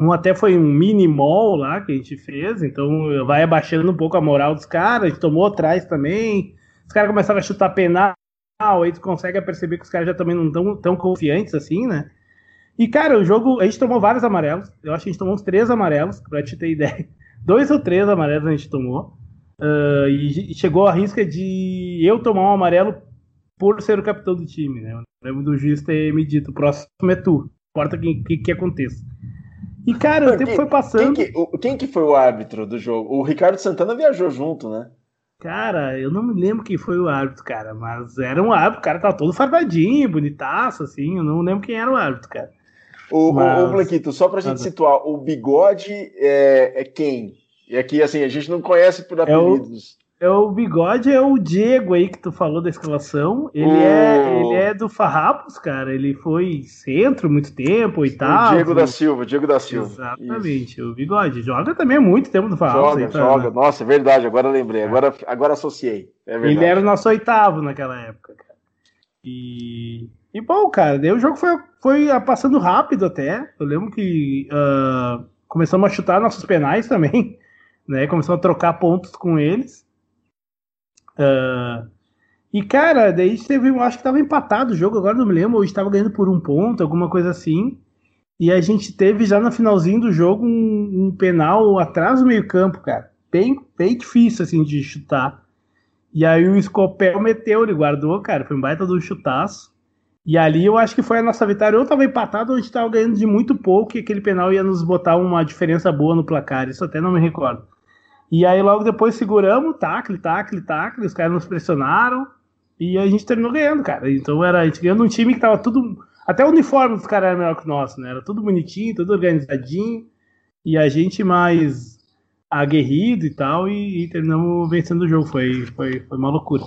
Um até foi um mini mall lá que a gente fez, então vai abaixando um pouco a moral dos caras. A gente tomou atrás também. Os caras começaram a chutar penal, aí tu consegue perceber que os caras já também não estão tão confiantes assim, né? E, cara, o jogo, a gente tomou vários amarelos. Eu acho que a gente tomou uns três amarelos, pra te ter <laughs> ideia. Dois ou três amarelos a gente tomou. Uh, e chegou a risca de eu tomar um amarelo por ser o capitão do time, né? Eu lembro do juiz ter me dito: o próximo é tu, importa o que, que, que aconteça. E, cara, o tempo quem, foi passando. Quem que, o, quem que foi o árbitro do jogo? O Ricardo Santana viajou junto, né? Cara, eu não me lembro quem foi o árbitro, cara, mas era um árbitro, o cara tava todo fardadinho, bonitaço, assim, eu não lembro quem era o árbitro, cara. O, mas... o, o Blanquito, só pra gente mas... situar, o bigode é, é quem? E aqui, assim, a gente não conhece por apelidos. É o, é o bigode, é o Diego aí que tu falou da escalação. Ele, o... é, ele é do Farrapos, cara. Ele foi centro muito tempo, oitavo. O Diego da Silva, Diego da Silva. Exatamente, Isso. o bigode. Joga também há muito tempo no Farrapos. Joga, aí, tá, joga. Nossa, é verdade, agora lembrei. É. Agora, agora associei. É ele era o nosso oitavo naquela época, cara. E. E bom, cara, daí o jogo foi, foi passando rápido até. Eu lembro que uh, começamos a chutar nossos penais também <laughs> né? Começou a trocar pontos com eles. Uh, e, cara, daí teve, eu acho que tava empatado o jogo, agora não me lembro, ou estava ganhando por um ponto, alguma coisa assim. E a gente teve já no finalzinho do jogo um, um penal atrás do meio-campo, cara. Bem, bem difícil, assim, de chutar. E aí o Scopel meteu, ele guardou, cara. Foi um baita do chutaço. E ali eu acho que foi a nossa vitória. Ou tava empatado ou a gente tava ganhando de muito pouco e aquele penal ia nos botar uma diferença boa no placar. Isso até não me recordo. E aí logo depois seguramos, tacle, tacle, tacle, os caras nos pressionaram e a gente terminou ganhando, cara. Então era a gente ganhando um time que tava tudo. Até o uniforme dos caras era melhor que o nosso, né? Era tudo bonitinho, tudo organizadinho. E a gente mais aguerrido e tal, e, e terminamos vencendo o jogo. Foi, foi, foi uma loucura.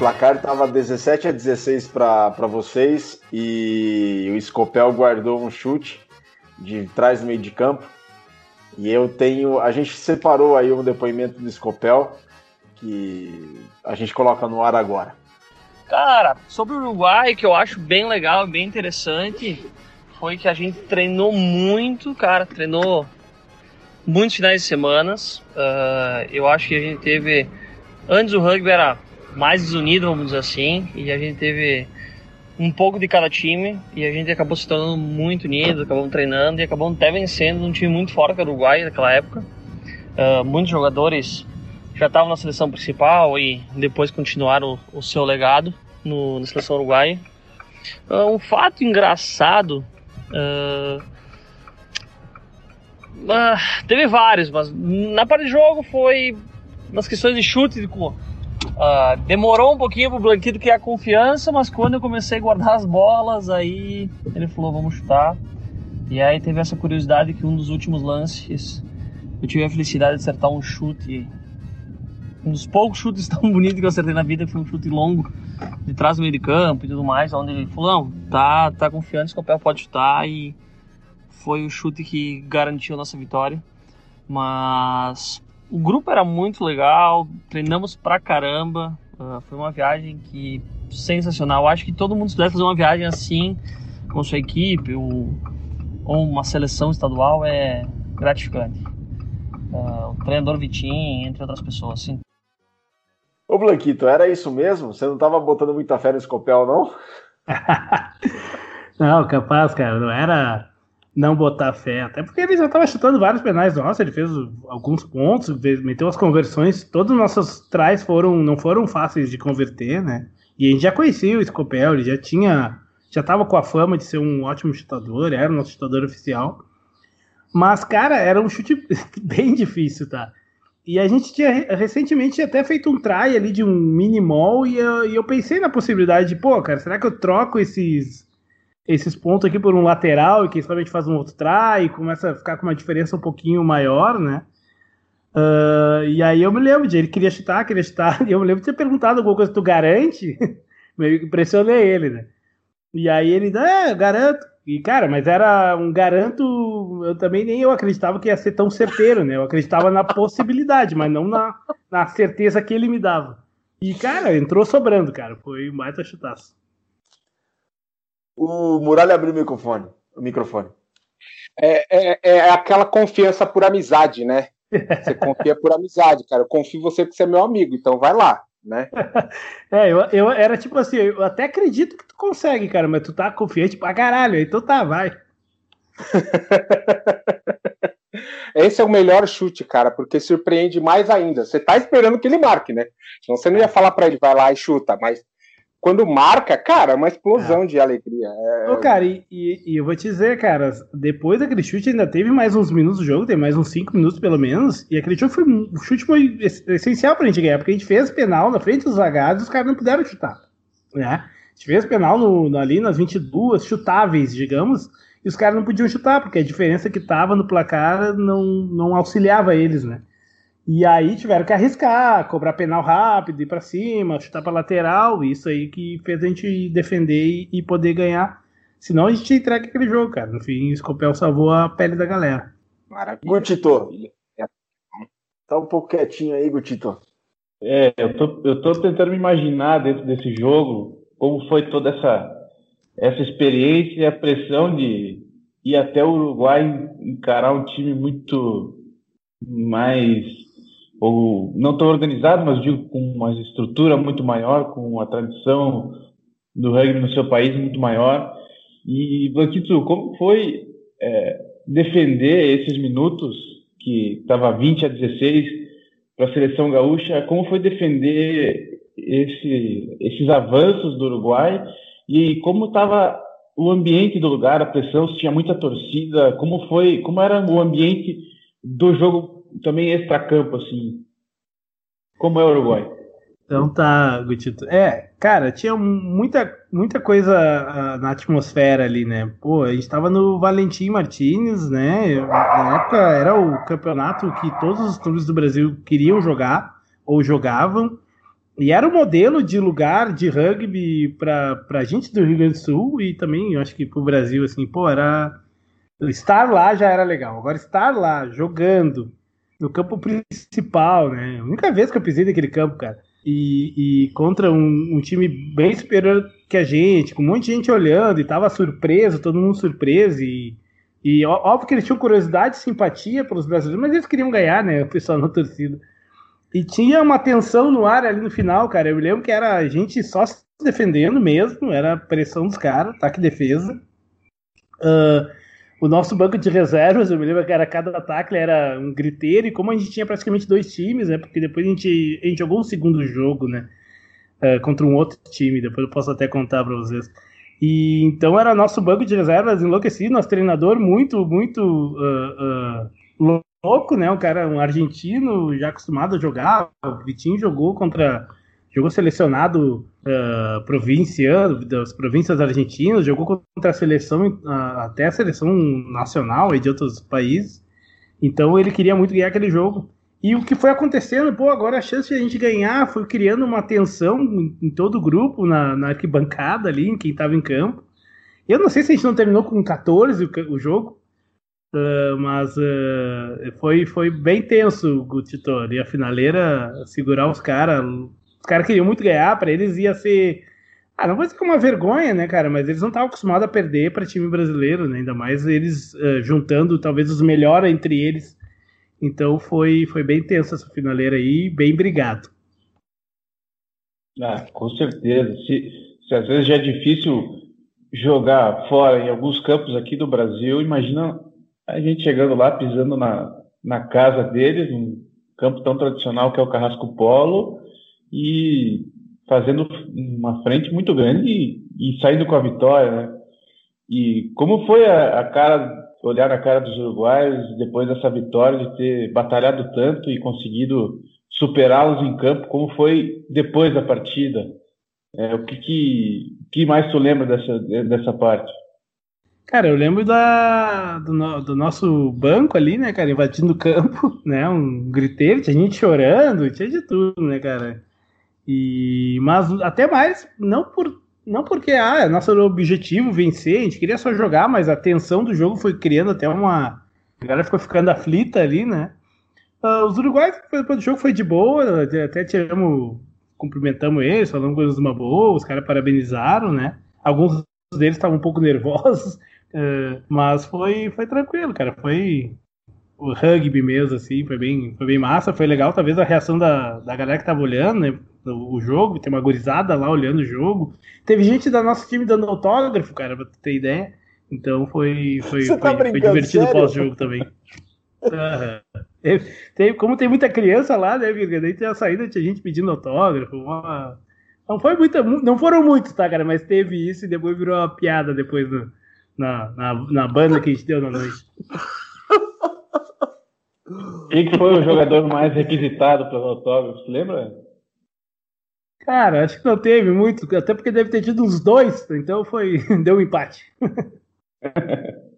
Placar estava 17 a 16 para vocês e o Scopel guardou um chute de trás meio de campo. E eu tenho. A gente separou aí um depoimento do Scopel que a gente coloca no ar agora. Cara, sobre o Uruguai, que eu acho bem legal, bem interessante, foi que a gente treinou muito, cara, treinou muitos finais de semanas. Uh, eu acho que a gente teve. Antes o rugby era mais desunido, vamos dizer assim, e a gente teve um pouco de cada time e a gente acabou se tornando muito unido, acabamos treinando e acabamos até vencendo um time muito forte que era o Uruguai naquela época. Uh, muitos jogadores já estavam na seleção principal e depois continuaram o, o seu legado no, na seleção uruguaia. Uh, um fato engraçado. Uh, teve vários, mas na parte de jogo foi nas questões de chute, de, Uh, demorou um pouquinho pro Blanquito criar confiança, mas quando eu comecei a guardar as bolas, aí ele falou, vamos chutar. E aí teve essa curiosidade que um dos últimos lances, eu tive a felicidade de acertar um chute, um dos poucos chutes <laughs> tão bonitos que eu acertei na vida, foi um chute longo, de trás do meio de campo e tudo mais, onde ele falou, não, tá, tá confiante, o Scopel pode chutar, e foi o chute que garantiu a nossa vitória. Mas o grupo era muito legal, treinamos pra caramba. Uh, foi uma viagem que sensacional. Acho que todo mundo se puder fazer uma viagem assim com sua equipe ou, ou uma seleção estadual é gratificante. Uh, o treinador Vitinho, entre outras pessoas, sim. Ô Blanquito, era isso mesmo? Você não estava botando muita fé no Scopel, não? <laughs> não, capaz, cara. Não era não botar fé. Até porque ele já estava chutando vários penais nossos, ele fez alguns pontos, meteu as conversões. Todos os nossos trás foram, não foram fáceis de converter, né? E a gente já conhecia o Scopel, ele já tinha. Já estava com a fama de ser um ótimo chutador, era o nosso chutador oficial. Mas, cara, era um chute <laughs> bem difícil, tá? E a gente tinha recentemente até feito um try ali de um mini mall e eu, e eu pensei na possibilidade de, pô, cara, será que eu troco esses esses pontos aqui por um lateral e que a gente faz um outro try e começa a ficar com uma diferença um pouquinho maior, né? Uh, e aí eu me lembro de ele queria chutar, queria chutar, <laughs> e eu me lembro de ter perguntado alguma coisa, tu garante? <laughs> Meio que impressionei ele, né? E aí ele, é, garanto. E cara, mas era um garanto, eu também nem eu acreditava que ia ser tão certeiro, né? Eu acreditava na possibilidade, mas não na, na certeza que ele me dava. E, cara, entrou sobrando, cara. Foi um baita chutaço. O Muralha abriu o microfone. O microfone. É, é, é aquela confiança por amizade, né? Você confia por amizade, cara. Eu confio em você porque você é meu amigo, então vai lá, né? <laughs> É, eu, eu era tipo assim, eu até acredito que tu consegue, cara, mas tu tá confiante pra caralho, então tá, vai. <laughs> Esse é o melhor chute, cara, porque surpreende mais ainda. Você tá esperando que ele marque, né? Então você não ia falar para ele, vai lá e chuta, mas quando marca, cara, é uma explosão é. de alegria. É... Ô, cara, e, e, e, eu vou te dizer, cara, depois daquele chute ainda teve mais uns minutos do jogo, tem mais uns 5 minutos pelo menos, e aquele chute foi, o chute foi essencial pra gente ganhar, porque a gente fez penal na frente dos zagados e os caras não puderam chutar, né? A gente fez penal no, ali nas 22 chutáveis, digamos, e os caras não podiam chutar, porque a diferença que tava no placar não, não auxiliava eles, né? E aí tiveram que arriscar, cobrar penal rápido, ir para cima, chutar para lateral, isso aí que fez a gente defender e poder ganhar. Senão a gente entrega aquele jogo, cara. No fim, o Scopel salvou a pele da galera. Maravilha. Gutito. Tá um pouco quietinho aí, Gutito. É, eu tô, eu tô tentando me imaginar dentro desse jogo como foi toda essa, essa experiência e a pressão de ir até o Uruguai encarar um time muito mais ou não tão organizado, mas digo com uma estrutura muito maior, com uma tradição do rugby no seu país muito maior. E, Blanquito, como foi é, defender esses minutos, que estava 20 a 16 para a seleção gaúcha, como foi defender esse, esses avanços do Uruguai? E como estava o ambiente do lugar, a pressão, se tinha muita torcida, como foi, como era o ambiente do jogo também extra-campo, assim. Como é o Uruguai? Então tá, Gutito. É, cara, tinha muita, muita coisa uh, na atmosfera ali, né? Pô, a gente tava no Valentim Martins, né? Na época era o campeonato que todos os clubes do Brasil queriam jogar ou jogavam. E era o modelo de lugar de rugby para pra gente do Rio Grande do Sul e também, eu acho que pro Brasil, assim, pô, era. Estar lá já era legal. Agora, estar lá jogando, no campo principal, né? A única vez que eu pisei naquele campo, cara. E, e contra um, um, time bem superior que a gente, com um monte de gente olhando e tava surpreso, todo mundo surpreso. E, e óbvio que eles tinham curiosidade e simpatia pelos brasileiros, mas eles queriam ganhar, né? O pessoal na torcida. E tinha uma tensão no ar ali no final, cara. Eu me lembro que era a gente só se defendendo mesmo, era pressão dos caras, ataque e defesa. Uh, o nosso banco de reservas, eu me lembro que era cada ataque era um griteiro, e como a gente tinha praticamente dois times, né? Porque depois a gente, a gente jogou um segundo jogo, né? Uh, contra um outro time, depois eu posso até contar para vocês. E então era nosso banco de reservas enlouquecido, nosso treinador muito, muito uh, uh, louco, né? Um cara, um argentino já acostumado a jogar. O Vitinho jogou contra jogou selecionado uh, provinciano, das províncias argentinas, jogou contra a seleção, uh, até a seleção nacional e de outros países. Então ele queria muito ganhar aquele jogo. E o que foi acontecendo, pô, agora a chance de a gente ganhar foi criando uma tensão em, em todo o grupo, na, na, arquibancada ali, em quem estava em campo. Eu não sei se a gente não terminou com 14 o, o jogo, uh, mas foi, foi bem tenso o Titor. E a finaleira segurar os caras, os caras queriam muito ganhar, para eles ia ser. Ah, não vou dizer que é uma vergonha, né, cara? Mas eles não estavam acostumados a perder para time brasileiro, né? Ainda mais eles uh, juntando talvez os melhores entre eles. Então foi, foi bem tenso essa finaleira aí, bem brigado. Ah, com certeza. Se, se às vezes já é difícil jogar fora em alguns campos aqui do Brasil, imagina a gente chegando lá, pisando na, na casa deles, um campo tão tradicional que é o Carrasco Polo, e fazendo uma frente muito grande e, e saindo com a vitória, né? E como foi a, a, cara, olhar na cara dos uruguaios depois dessa vitória, de ter batalhado tanto e conseguido superá-los em campo, como foi depois da partida? É, o que, que, que, mais tu lembra dessa, dessa parte? Cara, eu lembro da, do, do, nosso banco ali, né, cara, invadindo o campo, <laughs> né, um griteiro, tinha gente chorando, tinha de tudo, né, cara. E, mas até mais, não por não porque ah, é nosso objetivo vencer, a gente queria só jogar, mas a tensão do jogo foi criando até uma. A galera ficou ficando aflita ali, né? Uh, os uruguaios, depois do jogo, foi de boa, até tiramos. cumprimentamos eles, falamos coisas de uma boa, os caras parabenizaram, né? Alguns deles estavam um pouco <laughs> nervosos, uh, mas foi, foi tranquilo, cara. Foi o rugby mesmo, assim, foi bem, foi bem massa, foi legal, talvez a reação da, da galera que tava olhando, né? O, o jogo, tem uma gurizada lá olhando o jogo. Teve gente da nosso time dando autógrafo, cara, pra ter ideia. Então foi, foi, foi, tá foi, divertido pós-jogo também. <laughs> Uhum. Tem, como tem muita criança lá, né, Virga? Daí tem a saída, tinha gente pedindo autógrafo. Uma... Não foi muita, não foram muitos, tá, cara? Mas teve isso e depois virou uma piada depois no, na, na, na banda que a gente deu na noite. Quem <laughs> que foi o jogador mais requisitado pelos autógrafos, lembra? Cara, acho que não teve muito, até porque deve ter tido uns dois, então foi <laughs> deu um empate. <laughs>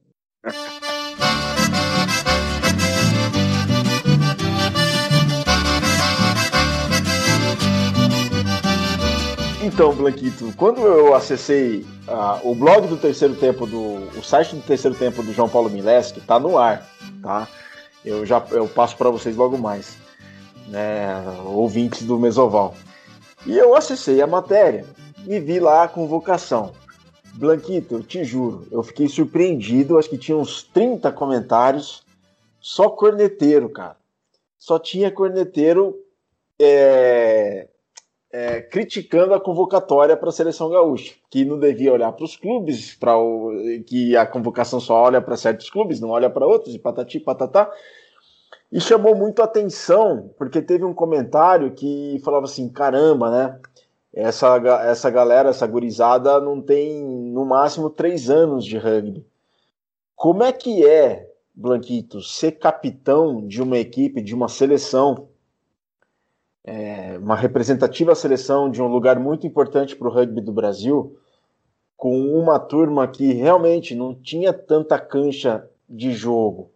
Então, Blanquito, quando eu acessei uh, o blog do terceiro tempo do. o site do terceiro tempo do João Paulo Mileski, tá no ar, tá? Eu já eu passo para vocês logo mais, né, ouvintes do Mesoval. E eu acessei a matéria e vi lá a convocação. Blanquito, eu te juro, eu fiquei surpreendido, acho que tinha uns 30 comentários, só corneteiro, cara. Só tinha corneteiro é, é, criticando a convocatória para a seleção gaúcha, que não devia olhar para os clubes, para que a convocação só olha para certos clubes, não olha para outros, e patati patatá. E chamou muito atenção, porque teve um comentário que falava assim: caramba, né? Essa, essa galera, essa gurizada, não tem no máximo três anos de rugby. Como é que é, Blanquito, ser capitão de uma equipe, de uma seleção, é, uma representativa seleção de um lugar muito importante para o rugby do Brasil, com uma turma que realmente não tinha tanta cancha de jogo?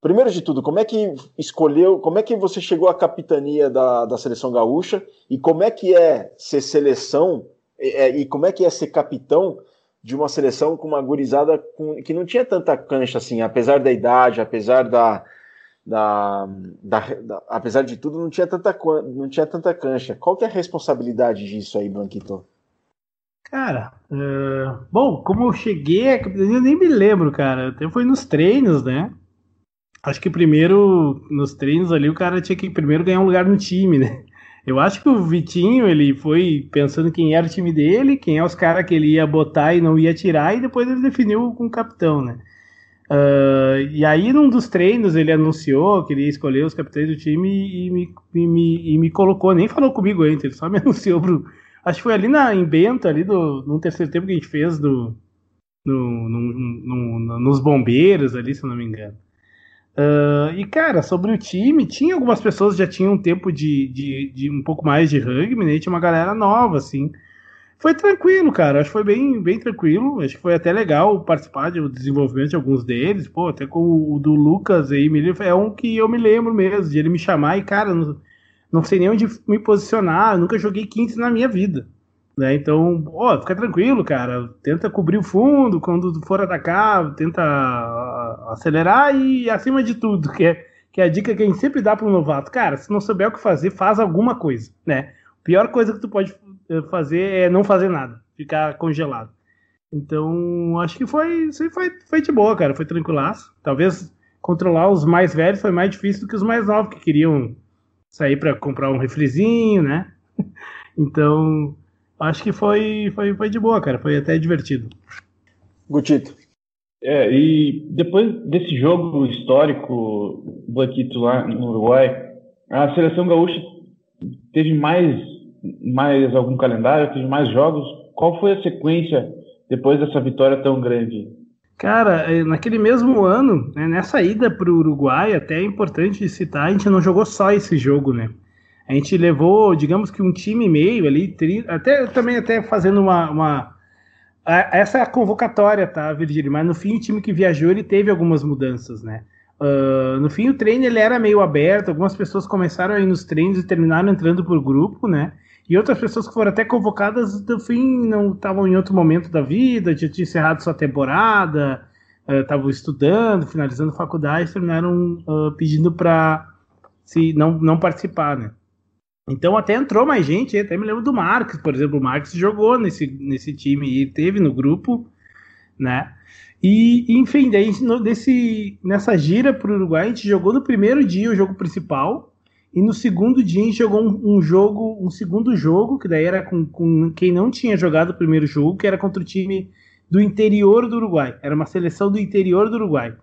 Primeiro de tudo, como é que escolheu, como é que você chegou à capitania da, da seleção gaúcha e como é que é ser seleção é, e como é que é ser capitão de uma seleção com uma gurizada com, que não tinha tanta cancha assim, apesar da idade, apesar da, da, da, da, apesar de tudo, não tinha tanta não tinha tanta cancha. Qual que é a responsabilidade disso aí, Blanquito? Cara, uh, bom, como eu cheguei à capitania, eu nem me lembro, cara. Até foi nos treinos, né? Acho que primeiro, nos treinos ali, o cara tinha que primeiro ganhar um lugar no time, né? Eu acho que o Vitinho, ele foi pensando quem era o time dele, quem é os caras que ele ia botar e não ia tirar, e depois ele definiu com o capitão, né? Uh, e aí, num dos treinos, ele anunciou que ele ia escolher os capitães do time e me, e me, e me colocou, nem falou comigo antes, ele só me <laughs> anunciou pro. Acho que foi ali na, em Bento, ali do, no terceiro tempo que a gente fez do, no, no, no, nos bombeiros ali, se eu não me engano. Uh, e, cara, sobre o time, tinha algumas pessoas que já tinham um tempo de, de, de, um pouco mais de rugby, né? Tinha uma galera nova, assim. Foi tranquilo, cara. Acho que foi bem, bem tranquilo. Acho que foi até legal participar do desenvolvimento de alguns deles. Pô, até com o do Lucas aí, é um que eu me lembro mesmo, de ele me chamar e, cara, não, não sei nem onde me posicionar. Eu nunca joguei 15 na minha vida. Né? Então, ó, fica tranquilo, cara. Tenta cobrir o fundo quando for atacar, tenta acelerar e acima de tudo, <laughs> que é, que é a dica que a gente sempre dá para um novato. Cara, se não souber o que fazer, faz alguma coisa, né? A pior coisa que tu pode eh, fazer é não fazer nada, ficar congelado. Então, acho que foi, foi, foi de boa, cara. Foi tranquilaço. Talvez controlar os mais velhos foi mais difícil do que os mais novos, que queriam sair para comprar um refrizinho, né? <laughs> Então, acho que foi, foi, foi de boa, cara. Foi até divertido. Gutito. É, e depois desse jogo histórico, Blanquito lá no Uruguai, a seleção gaúcha teve mais, mais algum calendário, teve mais jogos. Qual foi a sequência depois dessa vitória tão grande? Cara, é, naquele mesmo ano, né, nessa ida para o Uruguai, até é importante citar, a gente não jogou só esse jogo, né? A gente levou, digamos que um time e meio ali, até também até fazendo uma, uma essa é a convocatória, tá, Virgílio? Mas no fim o time que viajou ele teve algumas mudanças, né? Uh, no fim o treino ele era meio aberto, algumas pessoas começaram a ir nos treinos e terminaram entrando por grupo, né? E outras pessoas que foram até convocadas, no fim, não estavam em outro momento da vida, já tinha encerrado sua temporada, estavam uh, estudando, finalizando faculdade, terminaram uh, pedindo para se não, não participar, né? Então até entrou mais gente, até me lembro do Marcos, por exemplo, o Marcos jogou nesse, nesse time e teve no grupo, né? E, enfim, daí nesse, nessa gira para o Uruguai, a gente jogou no primeiro dia o jogo principal, e no segundo dia a gente jogou um, um jogo, um segundo jogo, que daí era com, com, quem não tinha jogado o primeiro jogo, que era contra o time do interior do Uruguai. Era uma seleção do interior do Uruguai.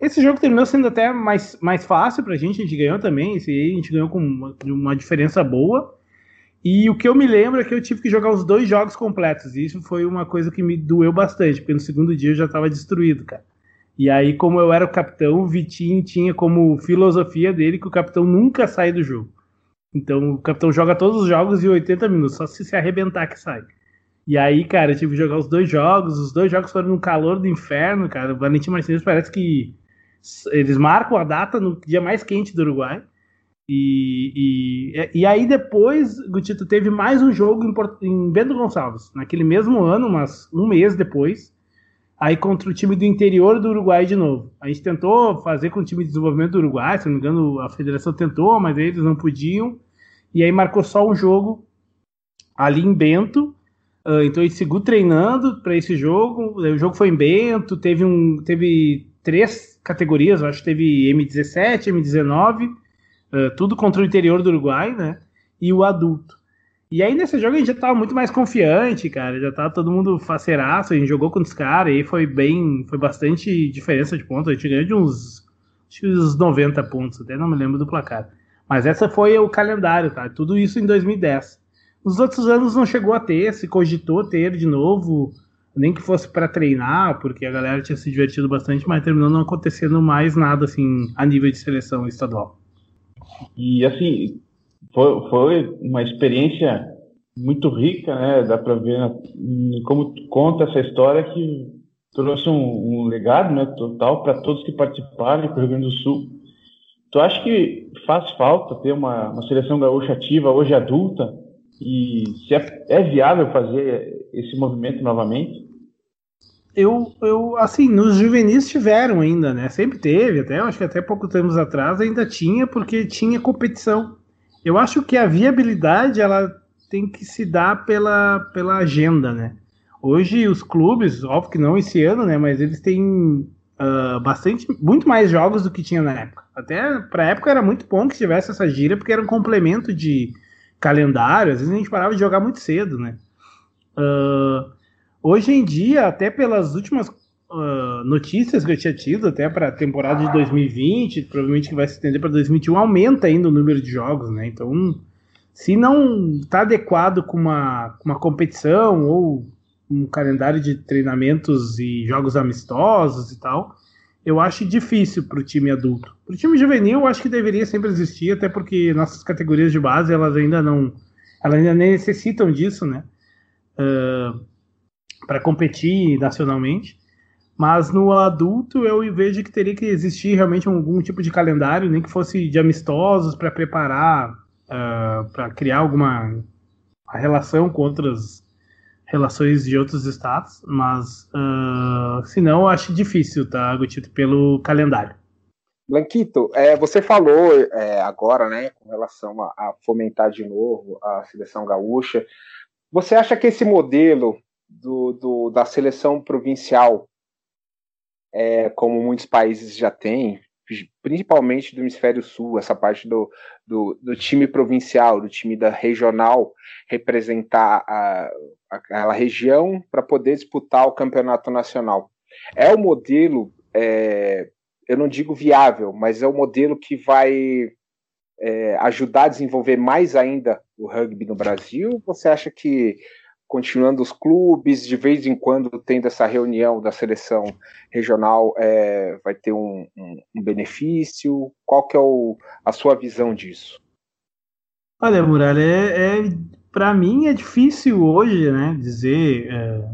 Esse jogo terminou sendo até mais, mais fácil pra gente, a gente ganhou também, esse a gente ganhou com uma, uma diferença boa. E o que eu me lembro é que eu tive que jogar os dois jogos completos. E isso foi uma coisa que me doeu bastante, porque no segundo dia eu já estava destruído, cara. E aí, como eu era o capitão, o Vitinho tinha como filosofia dele que o capitão nunca sai do jogo. Então o capitão joga todos os jogos em 80 minutos, só se se arrebentar que sai. E aí, cara, eu tive que jogar os dois jogos, os dois jogos foram no calor do inferno, cara. O Valentim Martins parece que eles marcam a data no dia mais quente do Uruguai. E, e, e aí depois, Gutito, teve mais um jogo em, em Bento Gonçalves, naquele mesmo ano, mas um mês depois, aí contra o time do interior do Uruguai de novo. A gente tentou fazer com o time de desenvolvimento do Uruguai, se não me engano, a federação tentou, mas eles não podiam. E aí marcou só um jogo ali em Bento. Uh, então gente seguiu treinando para esse jogo. O jogo foi em Bento, teve um, teve três categorias, acho que teve M17, M19, uh, tudo contra o interior do Uruguai, né? E o adulto. E aí nesse jogo a gente já tava muito mais confiante, cara. Já tava todo mundo faceiraço, a gente jogou com os caras, e foi bem. Foi bastante diferença de pontos. A gente ganhou de uns. Uns 90 pontos, até não me lembro do placar. Mas essa foi o calendário, tá? Tudo isso em 2010. Nos outros anos não chegou a ter, se cogitou ter de novo nem que fosse para treinar, porque a galera tinha se divertido bastante, mas terminou não acontecendo mais nada assim a nível de seleção estadual. E assim, foi, foi uma experiência muito rica, né? Dá para ver como conta essa história que trouxe um, um legado, né, total para todos que participaram para o Rio Grande do Sul. Tu acha que faz falta ter uma, uma seleção gaúcha ativa hoje adulta e se é, é viável fazer esse movimento novamente? Eu, eu, assim, nos juvenis tiveram ainda, né? Sempre teve, até acho que até pouco tempos atrás ainda tinha, porque tinha competição. Eu acho que a viabilidade ela tem que se dar pela, pela agenda, né? Hoje os clubes, óbvio que não esse ano, né? Mas eles têm uh, bastante, muito mais jogos do que tinha na época. Até para a época era muito bom que tivesse essa gira, porque era um complemento de calendário. Às vezes a gente parava de jogar muito cedo, né? Uh, Hoje em dia, até pelas últimas uh, notícias que eu tinha tido, até para a temporada de 2020, provavelmente que vai se estender para 2021, aumenta ainda o número de jogos, né? Então, se não está adequado com uma, uma competição ou um calendário de treinamentos e jogos amistosos e tal, eu acho difícil para o time adulto. Para o time juvenil, eu acho que deveria sempre existir, até porque nossas categorias de base elas ainda não, elas ainda necessitam disso, né? Uh, para competir nacionalmente. Mas no adulto eu vejo que teria que existir realmente algum tipo de calendário, nem que fosse de amistosos para preparar, uh, ah, para criar alguma relação com outras relações de outros estados, mas uh, se não, eu acho difícil, tá, Gutito, pelo calendário. Blanquito, é, você falou é, agora, né, com relação a, a, fomentar de novo a seleção gaúcha. Você acha que esse modelo do, do, da seleção provincial, é, como muitos países já têm, principalmente do hemisfério sul, essa parte do, do, do time provincial, do time da regional, representar a, aquela região para poder disputar o campeonato nacional. É o modelo, é, eu não digo viável, mas é o modelo que vai é, ajudar a desenvolver mais ainda o rugby no Brasil? Você acha que continuando os clubes, de vez em quando tendo essa reunião da seleção regional, é, vai ter um, um, benefício? Qual que é o, a sua visão disso? Olha, Muralha, é, é para mim é difícil hoje, né, dizer é,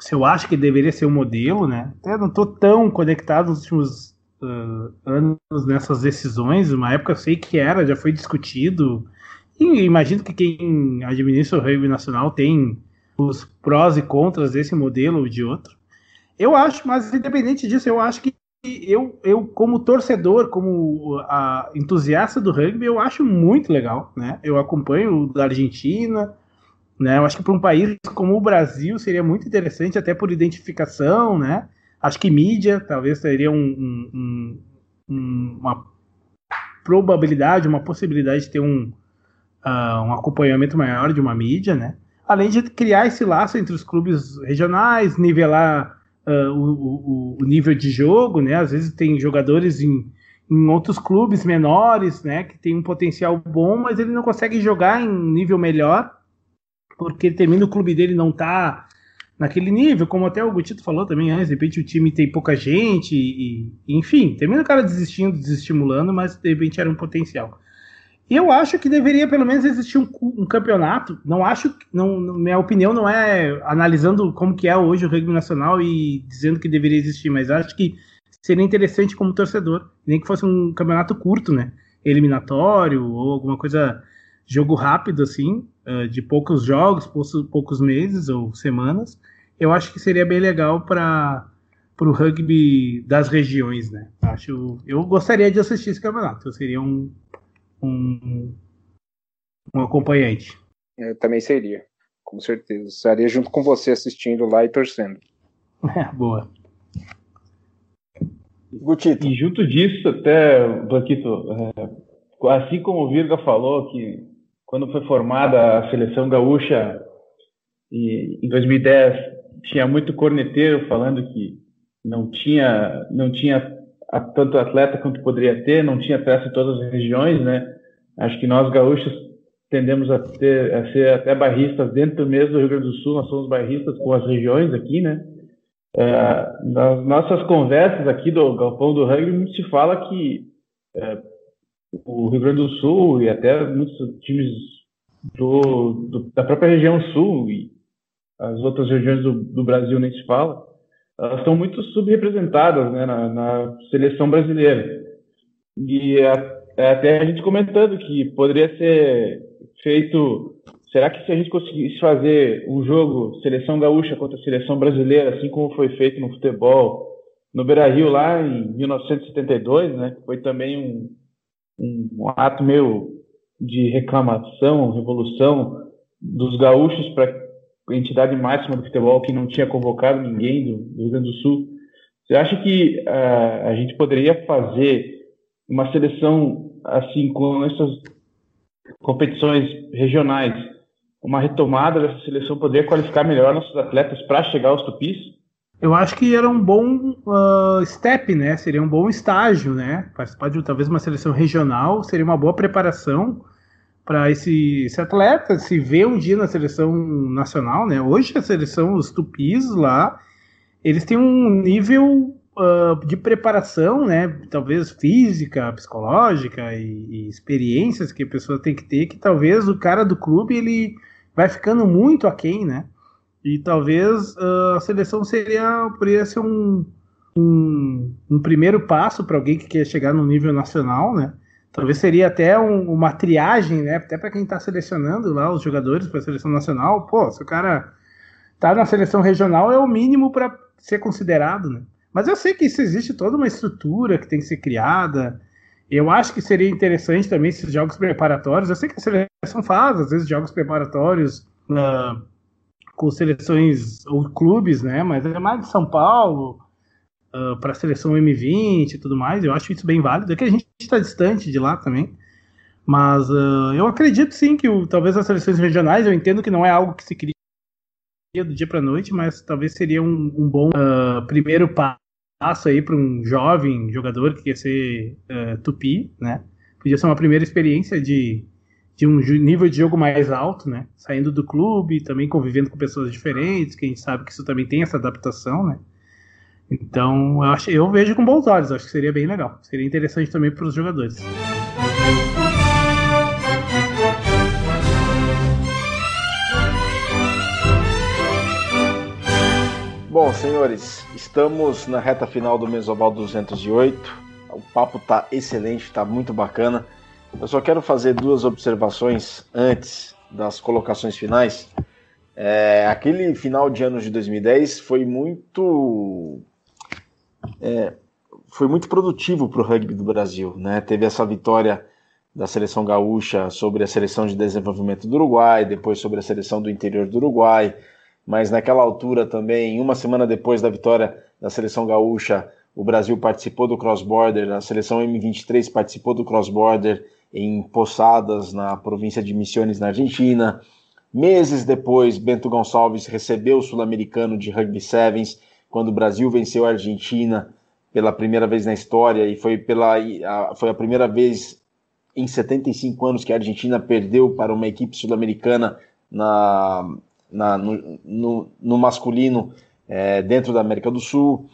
se eu acho que deveria ser o um modelo, né? Até não estou tão conectado nos últimos uh, anos nessas decisões. Uma época eu sei que era, já foi discutido. Imagino que quem administra o rugby nacional tem os prós e contras desse modelo ou de outro. Eu acho, mas independente disso, eu acho que eu, eu como torcedor, como a, entusiasta do rugby, eu acho muito legal, né? Eu acompanho o da Argentina, né? Eu acho que para um país como o Brasil seria muito interessante, até por identificação, né? Acho que mídia talvez seria um, um, um, uma probabilidade, uma possibilidade de ter um, uh, um acompanhamento maior de uma mídia, né? Além de criar esse laço entre os clubes regionais, nivelar uh, o, o, o, nível de jogo, né? Às vezes tem jogadores em, em outros clubes menores, né? Que tem um potencial bom, mas ele não consegue jogar em nível melhor porque termina o clube dele não tá naquele nível, como até o Gutito falou também antes, de repente o time tem pouca gente, e, e, enfim, termina o cara desistindo, desestimulando, mas de repente era um potencial. Eu acho que deveria pelo menos existir um, um campeonato. Não acho, não, minha opinião não é analisando como que é hoje o rugby nacional e dizendo que deveria existir, mas acho que seria interessante como torcedor, nem que fosse um campeonato curto, né? Eliminatório ou alguma coisa jogo rápido assim, de poucos jogos, poucos meses ou semanas. Eu acho que seria bem legal para o rugby das regiões, né? Acho, eu gostaria de assistir esse campeonato. Eu seria um, um, um acompanhante. Eu também seria, com certeza. Estaria junto com você assistindo lá e torcendo. <laughs> É, boa. Gutito. E junto disso, até, Blanquito, é, assim como o Virga falou, que quando foi formada a seleção gaúcha, e em 2010 tinha muito corneteiro falando que não tinha, não tinha tanto atleta quanto poderia ter, não tinha peça em todas as regiões, né? Acho que nós gaúchos tendemos a, ter, a ser até barristas dentro mesmo do Rio Grande do Sul, nós somos barristas com as regiões aqui, né? É, nas nossas conversas aqui do Galpão do Rugby, muito se fala que é, o Rio Grande do Sul e até muitos times do, do, da própria região sul e as outras regiões do, do Brasil nem se fala, elas estão muito subrepresentadas né, na, na, seleção brasileira. E a, é até a gente comentando que poderia ser feito. Será que se a gente conseguisse fazer um jogo seleção gaúcha contra seleção brasileira, assim como foi feito no futebol, no Beira Rio lá em 1972, né, foi também um, um, um ato meio de reclamação, revolução dos gaúchos para entidade máxima do futebol que não tinha convocado ninguém do, Rio Grande do Sul. Você acha que uh, a gente poderia fazer uma seleção assim com essas competições regionais, uma retomada dessa seleção poderia qualificar melhor nossos atletas para chegar aos tupis? Eu acho que era um bom uh, step, né? Seria um bom estágio, né? Participar de talvez uma seleção regional seria uma boa preparação para esse, esse, atleta se ver um dia na seleção nacional, né? Hoje a seleção, os tupis lá, eles têm um nível uh, de preparação, né? Talvez física, psicológica e, e, experiências que a pessoa tem que ter, que talvez o cara do clube ele vai ficando muito aquém, né? E talvez uh, a seleção seria poderia ser um, um, um primeiro passo para alguém que quer chegar no nível nacional, né? Talvez seria até um, uma triagem, né? Até para quem está selecionando lá os jogadores para a seleção nacional. Pô, se o cara tá na seleção regional é o mínimo para ser considerado, né? Mas eu sei que isso existe toda uma estrutura que tem que ser criada. Eu acho que seria interessante também esses jogos preparatórios. Eu sei que a seleção faz, às vezes, jogos preparatórios uh, com seleções ou clubes, né? Mas é mais de São Paulo, uh, ah, para a seleção M20 e tudo mais. Eu acho isso bem válido. É que a gente está distante de lá também. Mas uh, eu acredito sim que o, talvez as seleções regionais, eu entendo que não é algo que se cria do dia para noite, mas talvez seria um, um bom uh, primeiro passo aí para um jovem jogador que quer ser tupi, né? Podia ser uma primeira experiência de de um nível de jogo mais alto, né? Saindo do clube, também convivendo com pessoas diferentes, que a gente sabe que isso também tem essa adaptação, né? Então, eu, acho, eu vejo com bons olhos, acho que seria bem legal. Seria interessante também para os jogadores. Bom, senhores, estamos na reta final do Mesoval 208. O papo tá excelente, tá muito bacana. Eu só quero fazer duas observações antes das colocações finais. É, aquele final de ano de 2010 foi muito. É, foi muito produtivo para o rugby do Brasil. Né? Teve essa vitória da seleção gaúcha sobre a seleção de desenvolvimento do Uruguai, depois sobre a seleção do interior do Uruguai, mas naquela altura também, uma semana depois da vitória da seleção gaúcha, o Brasil participou do cross-border, a seleção M23 participou do cross-border em Posadas, na província de Misiones, na Argentina. Meses depois, Bento Gonçalves recebeu o sul-americano de rugby sevens, quando o Brasil venceu a Argentina pela primeira vez na história, e foi, pela, a, foi a primeira vez em 75 anos que a Argentina perdeu para uma equipe sul-americana na, na, no, no, no masculino é, dentro da América do Sul,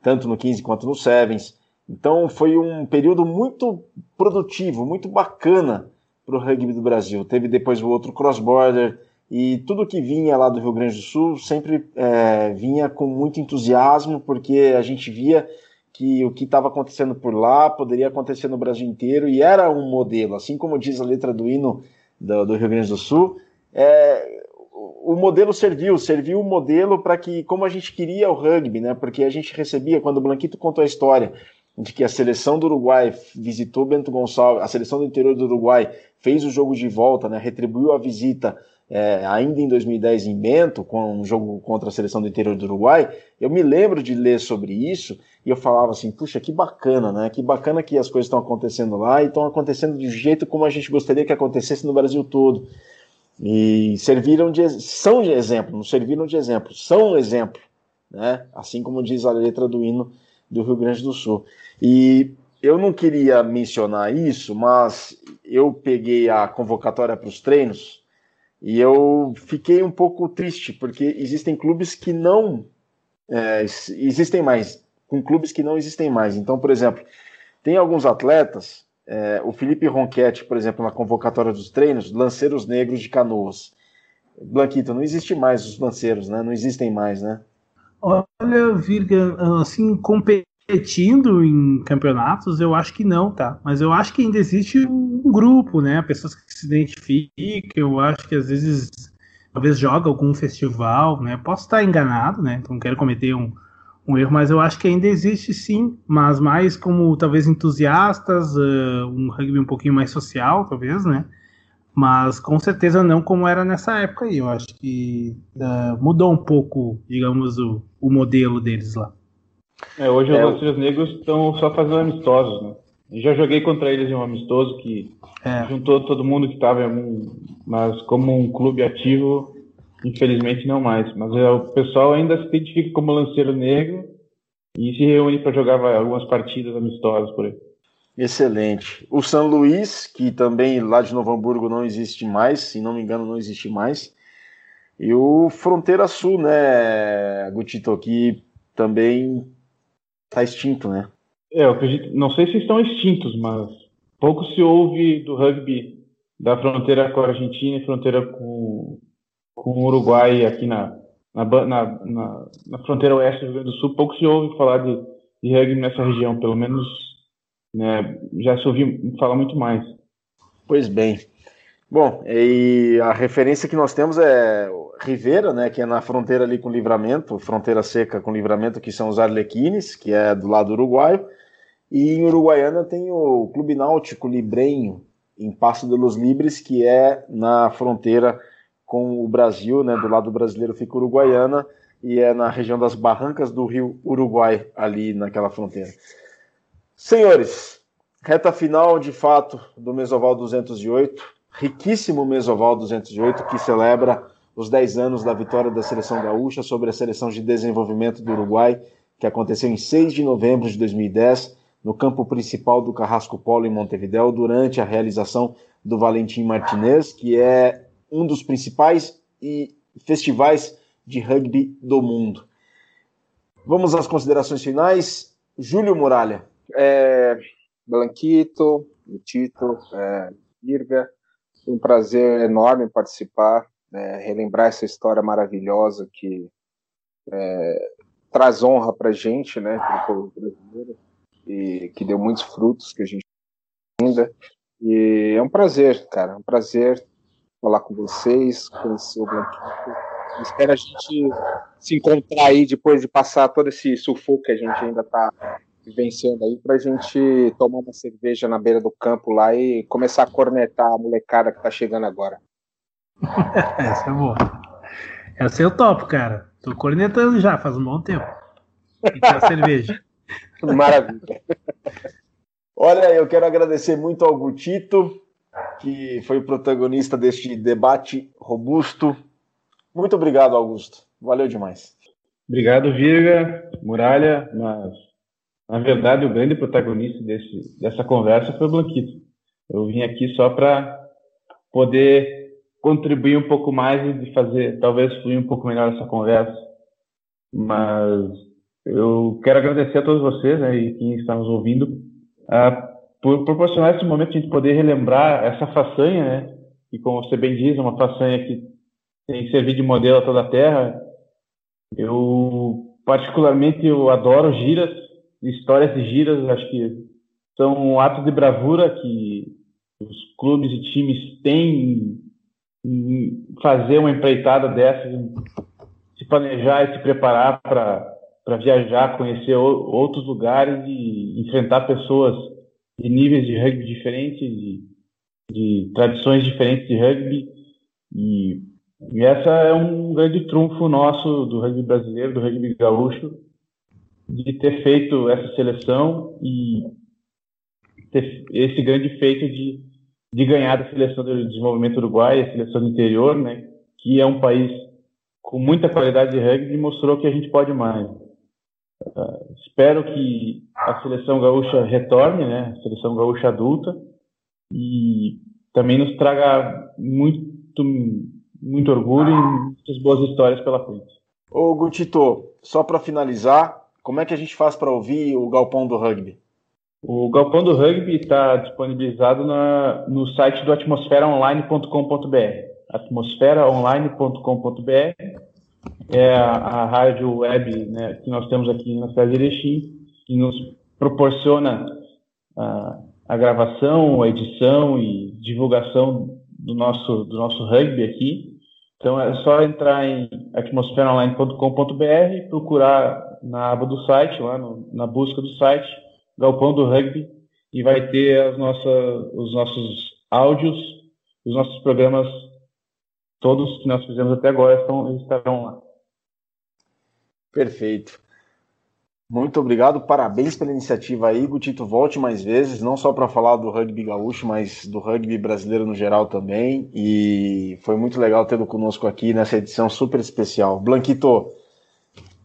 tanto no 15 quanto no Sevens. Então foi um período muito produtivo, muito bacana para o rugby do Brasil. Teve depois o outro cross-border e tudo que vinha lá do Rio Grande do Sul sempre é, vinha com muito entusiasmo, porque a gente via que o que estava acontecendo por lá poderia acontecer no Brasil inteiro e era um modelo, assim como diz a letra do hino do, do Rio Grande do Sul. É, o modelo serviu, serviu o modelo para que, como a gente queria o rugby, né? Porque a gente recebia, quando o Blanquito contou a história de que a seleção do Uruguai visitou Bento Gonçalves, a seleção do interior do Uruguai fez o jogo de volta, né? Retribuiu a visita é, ainda em 2010 em Bento, com um jogo contra a seleção do interior do Uruguai. Eu me lembro de ler sobre isso e eu falava assim, puxa, que bacana, né? Que bacana que as coisas estão acontecendo lá e estão acontecendo do jeito como a gente gostaria que acontecesse no Brasil todo. E serviram de são de exemplo, não serviram de exemplo, são um exemplo, né? Assim como diz a letra do hino do Rio Grande do Sul. E eu não queria mencionar isso, mas eu peguei a convocatória para os treinos e eu fiquei um pouco triste porque existem clubes que não é, existem mais, com clubes que não existem mais. Então, por exemplo, tem alguns atletas é, o Felipe Ronquete, por exemplo, na convocatória dos treinos, lanceiros negros de canoas. Blanquito, não existe mais os lanceiros, né? Não existem mais, né? Olha, Virga, assim, competindo em campeonatos, eu acho que não, tá? Mas eu acho que ainda existe um grupo, né? Pessoas que se identificam, eu acho que às vezes, talvez joga algum festival, né? Posso estar enganado, né? Então não quero cometer um, um erro, mas eu acho que ainda existe sim, mas mais como talvez entusiastas, uh, um rugby um pouquinho mais social, talvez, né? Mas com certeza não como era nessa época aí. Eu acho que uh, mudou um pouco, digamos, o, o modelo deles lá. É, hoje é, os Lanceiros Negros estão só fazendo amistosos, né? Já joguei contra eles em um amistoso que é. juntou todo mundo que estava, mas como um clube ativo, Infelizmente não mais, mas é, o pessoal ainda se identifica como lanceiro negro e se reúne para jogar algumas partidas amistosas por aí. Excelente. O São Luís, que também lá de Novo Hamburgo não existe mais, se não me engano, não existe mais. E o Fronteira Sul, né, Gutito, que também está extinto, né? É, eu acredito, não sei se estão extintos, mas pouco se ouve do rugby da fronteira com a Argentina e fronteira com, com o Uruguai aqui na, na, na, na, na fronteira oeste do Rio Grande do Sul, pouco se ouve falar de, de rugby nessa região, pelo menos né, já se ouviu falar muito mais. Pois bem. Bom, e a referência que nós temos é Rivera, né, que é na fronteira ali com Livramento, fronteira seca com Livramento, que são os Arlequines, que é do lado uruguaio. E em Uruguaiana tem o Clube Náutico Librenho, em Passo de los Libres, que é na fronteira com o Brasil, né? Do lado brasileiro fica Uruguaiana e é na região das barrancas do rio Uruguai, ali naquela fronteira. Senhores, reta final de fato do Mesoval 208, riquíssimo Mesoval 208 que celebra os 10 anos da vitória da seleção gaúcha sobre a seleção de desenvolvimento do Uruguai, que aconteceu em 6 de novembro de 2010, no campo principal do Carrasco Polo em Montevideo, durante a realização do Valentim Martinez, que é um dos principais e festivais de rugby do mundo. Vamos às considerações finais. Júlio Muralha. É, Blanquito, Tito, é, Irga, um prazer enorme participar, é, relembrar essa história maravilhosa que é, traz honra para gente, né, para o povo brasileiro, e que deu muitos frutos que a gente ainda. E é um prazer, cara, é um prazer falar com vocês, conhecer o Blanquito. Espero a gente se encontrar aí depois de passar todo esse sufoco que a gente ainda está vivenciando aí pra gente tomar uma cerveja na beira do campo lá e começar a cornetar a molecada que tá chegando agora. <laughs> Essa é boa. Essa eu topo, cara. Tô cornetando já faz um bom tempo. E tem a cerveja. <laughs> Maravilha. Olha, eu quero agradecer muito ao Gutito, que foi o protagonista deste debate robusto. Muito obrigado, Augusto. Valeu demais. Obrigado, Virga, Muralha, mas na verdade o grande protagonista desse, dessa conversa foi o Blanquito. Eu vim aqui só para poder contribuir um pouco mais e de fazer, talvez fluir um pouco melhor essa conversa. Mas eu quero agradecer a todos vocês né, e quem está nos ouvindo uh, por proporcionar esse momento de a gente poder relembrar essa façanha, né? E como você bem diz, é uma façanha que tem servido de modelo a toda a Terra. Eu, particularmente, eu adoro giras, histórias de giras, acho que são atos de bravura que os clubes e times têm fazer uma empreitada dessa, se planejar e se preparar para viajar, conhecer outros lugares e enfrentar pessoas de níveis de rugby diferentes, de, de tradições diferentes de rugby. E, e essa é um grande trunfo nosso do rugby brasileiro, do rugby gaúcho, de ter feito essa seleção e ter esse grande feito de de ganhar da seleção de desenvolvimento uruguai, a seleção do interior, né, que é um país com muita qualidade de rugby e mostrou que a gente pode mais. Uh, espero que a seleção gaúcha retorne, né, a seleção gaúcha adulta, e também nos traga muito, muito orgulho e muitas boas histórias pela frente. Ô Gutito, só para finalizar, como é que a gente faz para ouvir o Galpão do Rugby? O Galpão do Rugby está disponibilizado na, no site do atmosferaonline.com.br. atmosferaonline.com.br é a, a, rádio web né, que nós temos aqui na cidade de Erechim, que nos proporciona a, a gravação, a edição e divulgação do nosso, do nosso rugby aqui. Então é só entrar em atmosferaonline.com.br, procurar na aba do site, lá no, na busca do site, Galpão do Rugby e vai ter as os nossos áudios, os nossos programas, todos que nós fizemos até agora estão, estarão lá. Perfeito. Muito obrigado, parabéns pela iniciativa aí, Gutito, volte mais vezes, não só para falar do rugby gaúcho, mas do rugby brasileiro no geral também, e foi muito legal tê-lo conosco aqui nessa edição super especial. Blanquito,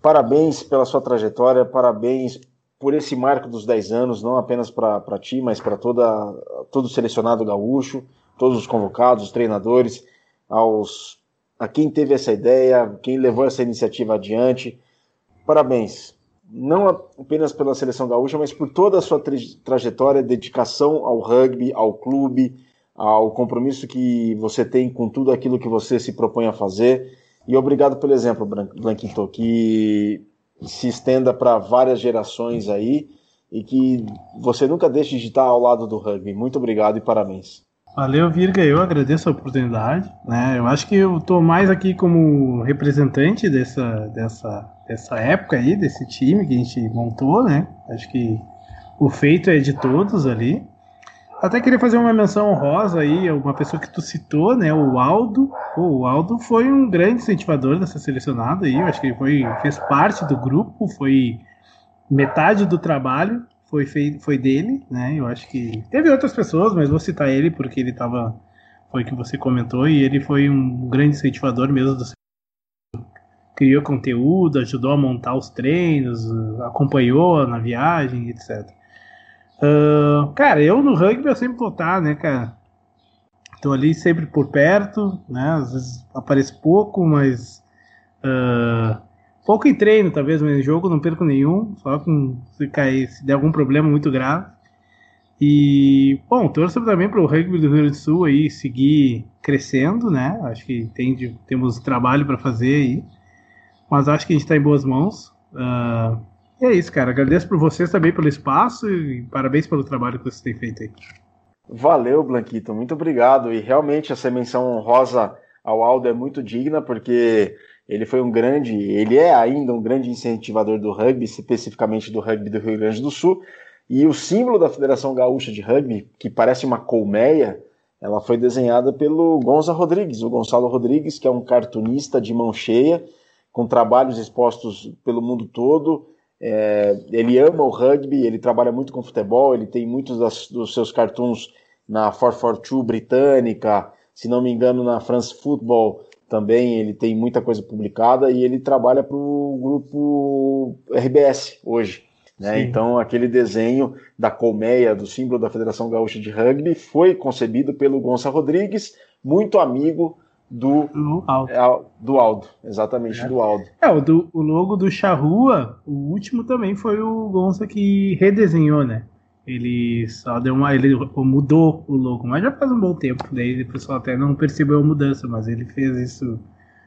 parabéns pela sua trajetória, parabéns por esse marco dos 10 anos, não apenas para ti, mas para todo o selecionado gaúcho, todos os convocados, os treinadores, aos a quem teve essa ideia, quem levou essa iniciativa adiante. Parabéns, não apenas pela seleção gaúcha, mas por toda a sua trajetória, dedicação ao rugby, ao clube, ao compromisso que você tem com tudo aquilo que você se propõe a fazer. E obrigado pelo exemplo, Blanquito, que se estenda para várias gerações aí e que você nunca deixe de estar ao lado do rugby. Muito obrigado e parabéns. Valeu, Virga. Eu agradeço a oportunidade. Né? Eu acho que eu estou mais aqui como representante dessa, dessa, dessa época aí, desse time que a gente montou, né? Acho que o feito é de todos ali. Até queria fazer uma menção honrosa aí, uma pessoa que tu citou, né, o Aldo. Pô, o Aldo foi um grande incentivador dessa selecionada aí, eu acho que ele foi, fez parte do grupo, foi metade do trabalho foi, feito, foi dele, né, eu acho que teve outras pessoas, mas vou citar ele porque ele tava, foi que você comentou, e ele foi um grande incentivador mesmo do criou conteúdo, ajudou a montar os treinos, acompanhou na viagem, etc. Uh, cara, eu no rugby eu sempre vou estar, né, cara? Tô ali sempre por perto, né? Às vezes apareço pouco, mas. Uh, pouco em treino, talvez, mas em jogo não perco nenhum. Só com, se cair, se der algum problema muito grave. E, bom, torço também para o rugby do Rio Grande do Sul aí seguir crescendo, né? Acho que tem, temos trabalho para fazer aí. Mas acho que a gente está em boas mãos. Uh, e é isso, cara. Agradeço por vocês também pelo espaço e parabéns pelo trabalho que vocês têm feito aí. Valeu, Blanquito. Muito obrigado. E realmente essa menção honrosa ao Aldo é muito digna, porque ele foi um grande, ele é ainda um grande incentivador do rugby, especificamente do rugby do Rio Grande do Sul. E o símbolo da Federação Gaúcha de Rugby, que parece uma colmeia, ela foi desenhada pelo Gonza Rodrigues, o Gonçalo Rodrigues, que é um cartunista de mão cheia, com trabalhos expostos pelo mundo todo. É, ele ama o rugby, ele trabalha muito com futebol, ele tem muitos das, dos seus cartoons na 442 britânica, se não me engano, na France Football também ele tem muita coisa publicada e ele trabalha para o grupo RBS hoje. Né? Então, aquele desenho da colmeia, do símbolo da Federação Gaúcha de Rugby, foi concebido pelo Gonçalo Rodrigues, muito amigo do, do Aldo. É, do Aldo, exatamente, é. do Aldo. É, o, do, o logo do Charrua, o último também foi o Gonça que redesenhou, né? Ele só deu uma. Ele mudou o logo, mas já faz um bom tempo. Daí o pessoal até não percebeu a mudança, mas ele fez isso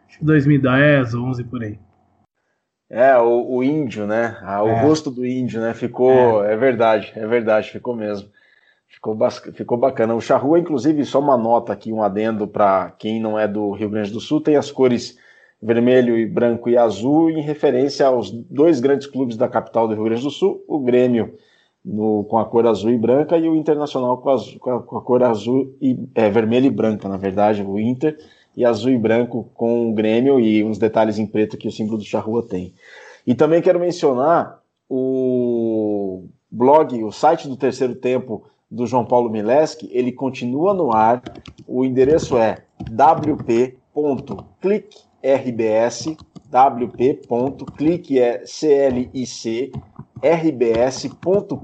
acho que 2010, 11 por aí. É, o, o índio, né? Ah, o é. rosto do índio, né? Ficou. É. é. verdade, é verdade, ficou mesmo. Ficou, ficou bacana. O charrua, inclusive, só uma nota aqui, um adendo para quem não é do Rio Grande do Sul, tem as cores vermelho e branco e azul em referência aos dois grandes clubes da capital do Rio Grande do Sul, o Grêmio no, com a cor azul e branca e o Internacional com, azul, com, a, com a, cor azul e é, vermelha e branca, na verdade, o Inter, e azul e branco com o Grêmio e uns detalhes em preto que o símbolo do Charrua tem. E também quero mencionar o blog, o site do terceiro tempo do João Paulo Mileski, ele continua no ar. O endereço é wp.clickrbs, wp.click é C-L-I-C, rbs.com.br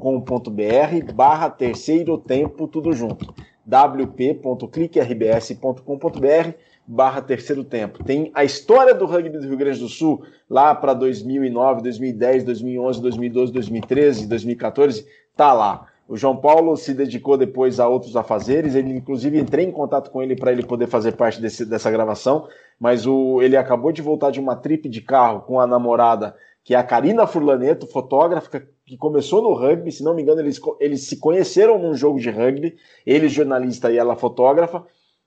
barra terceiro tempo, tudo junto. wp.cliquerbs.com.br barra terceiro tempo. Tem a história do rugby do Rio Grande do Sul lá para 2009, 2010, 2011, 2012, 2013, 2014, tá lá. O João Paulo se dedicou depois a outros afazeres, ele inclusive entrei em contato com ele para ele poder fazer parte desse, dessa gravação, mas o, ele acabou de voltar de uma trip de carro com a namorada que é a Karina Furlaneto, fotógrafa que começou no rugby, se não me engano, eles, eles se conheceram num jogo de rugby, ele jornalista e ela fotógrafa.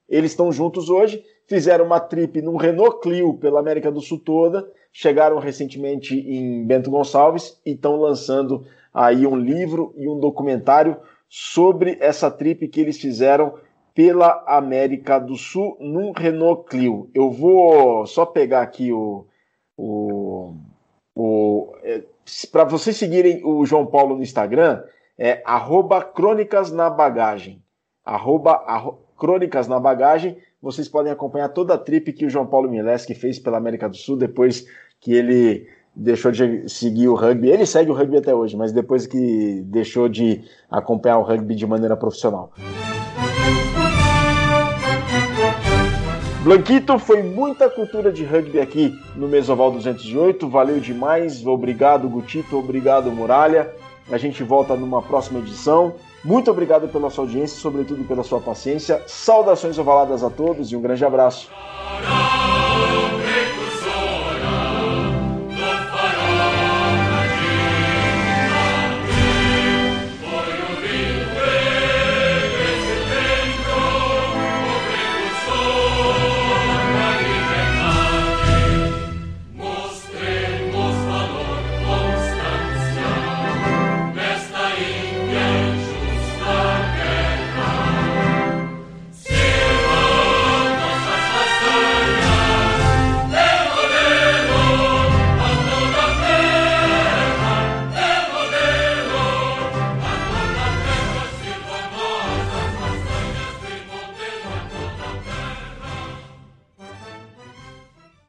Eles estão juntos hoje, fizeram uma trip num Renault Clio pela América do Sul toda, chegaram recentemente em Bento Gonçalves e estão lançando aí um livro e um documentário sobre essa trip que eles fizeram pela América do Sul num Renault Clio. Eu vou só pegar aqui o, o o, é, para vocês seguirem o João Paulo no Instagram, é arroba crônicas na bagagem. Arroba, arro, crônicas na bagagem. Vocês podem acompanhar toda a trip que o João Paulo Mileski fez pela América do Sul depois que ele deixou de seguir o rugby. Ele segue o rugby até hoje, mas depois que deixou de acompanhar o rugby de maneira profissional. Blanquito, foi muita cultura de rugby aqui no Mesoval 208. Valeu demais. Obrigado, Gutito. Obrigado, Muralha. A gente volta numa próxima edição. Muito obrigado pela sua audiência, sobretudo pela sua paciência. Saudações ovaladas a todos e um grande abraço.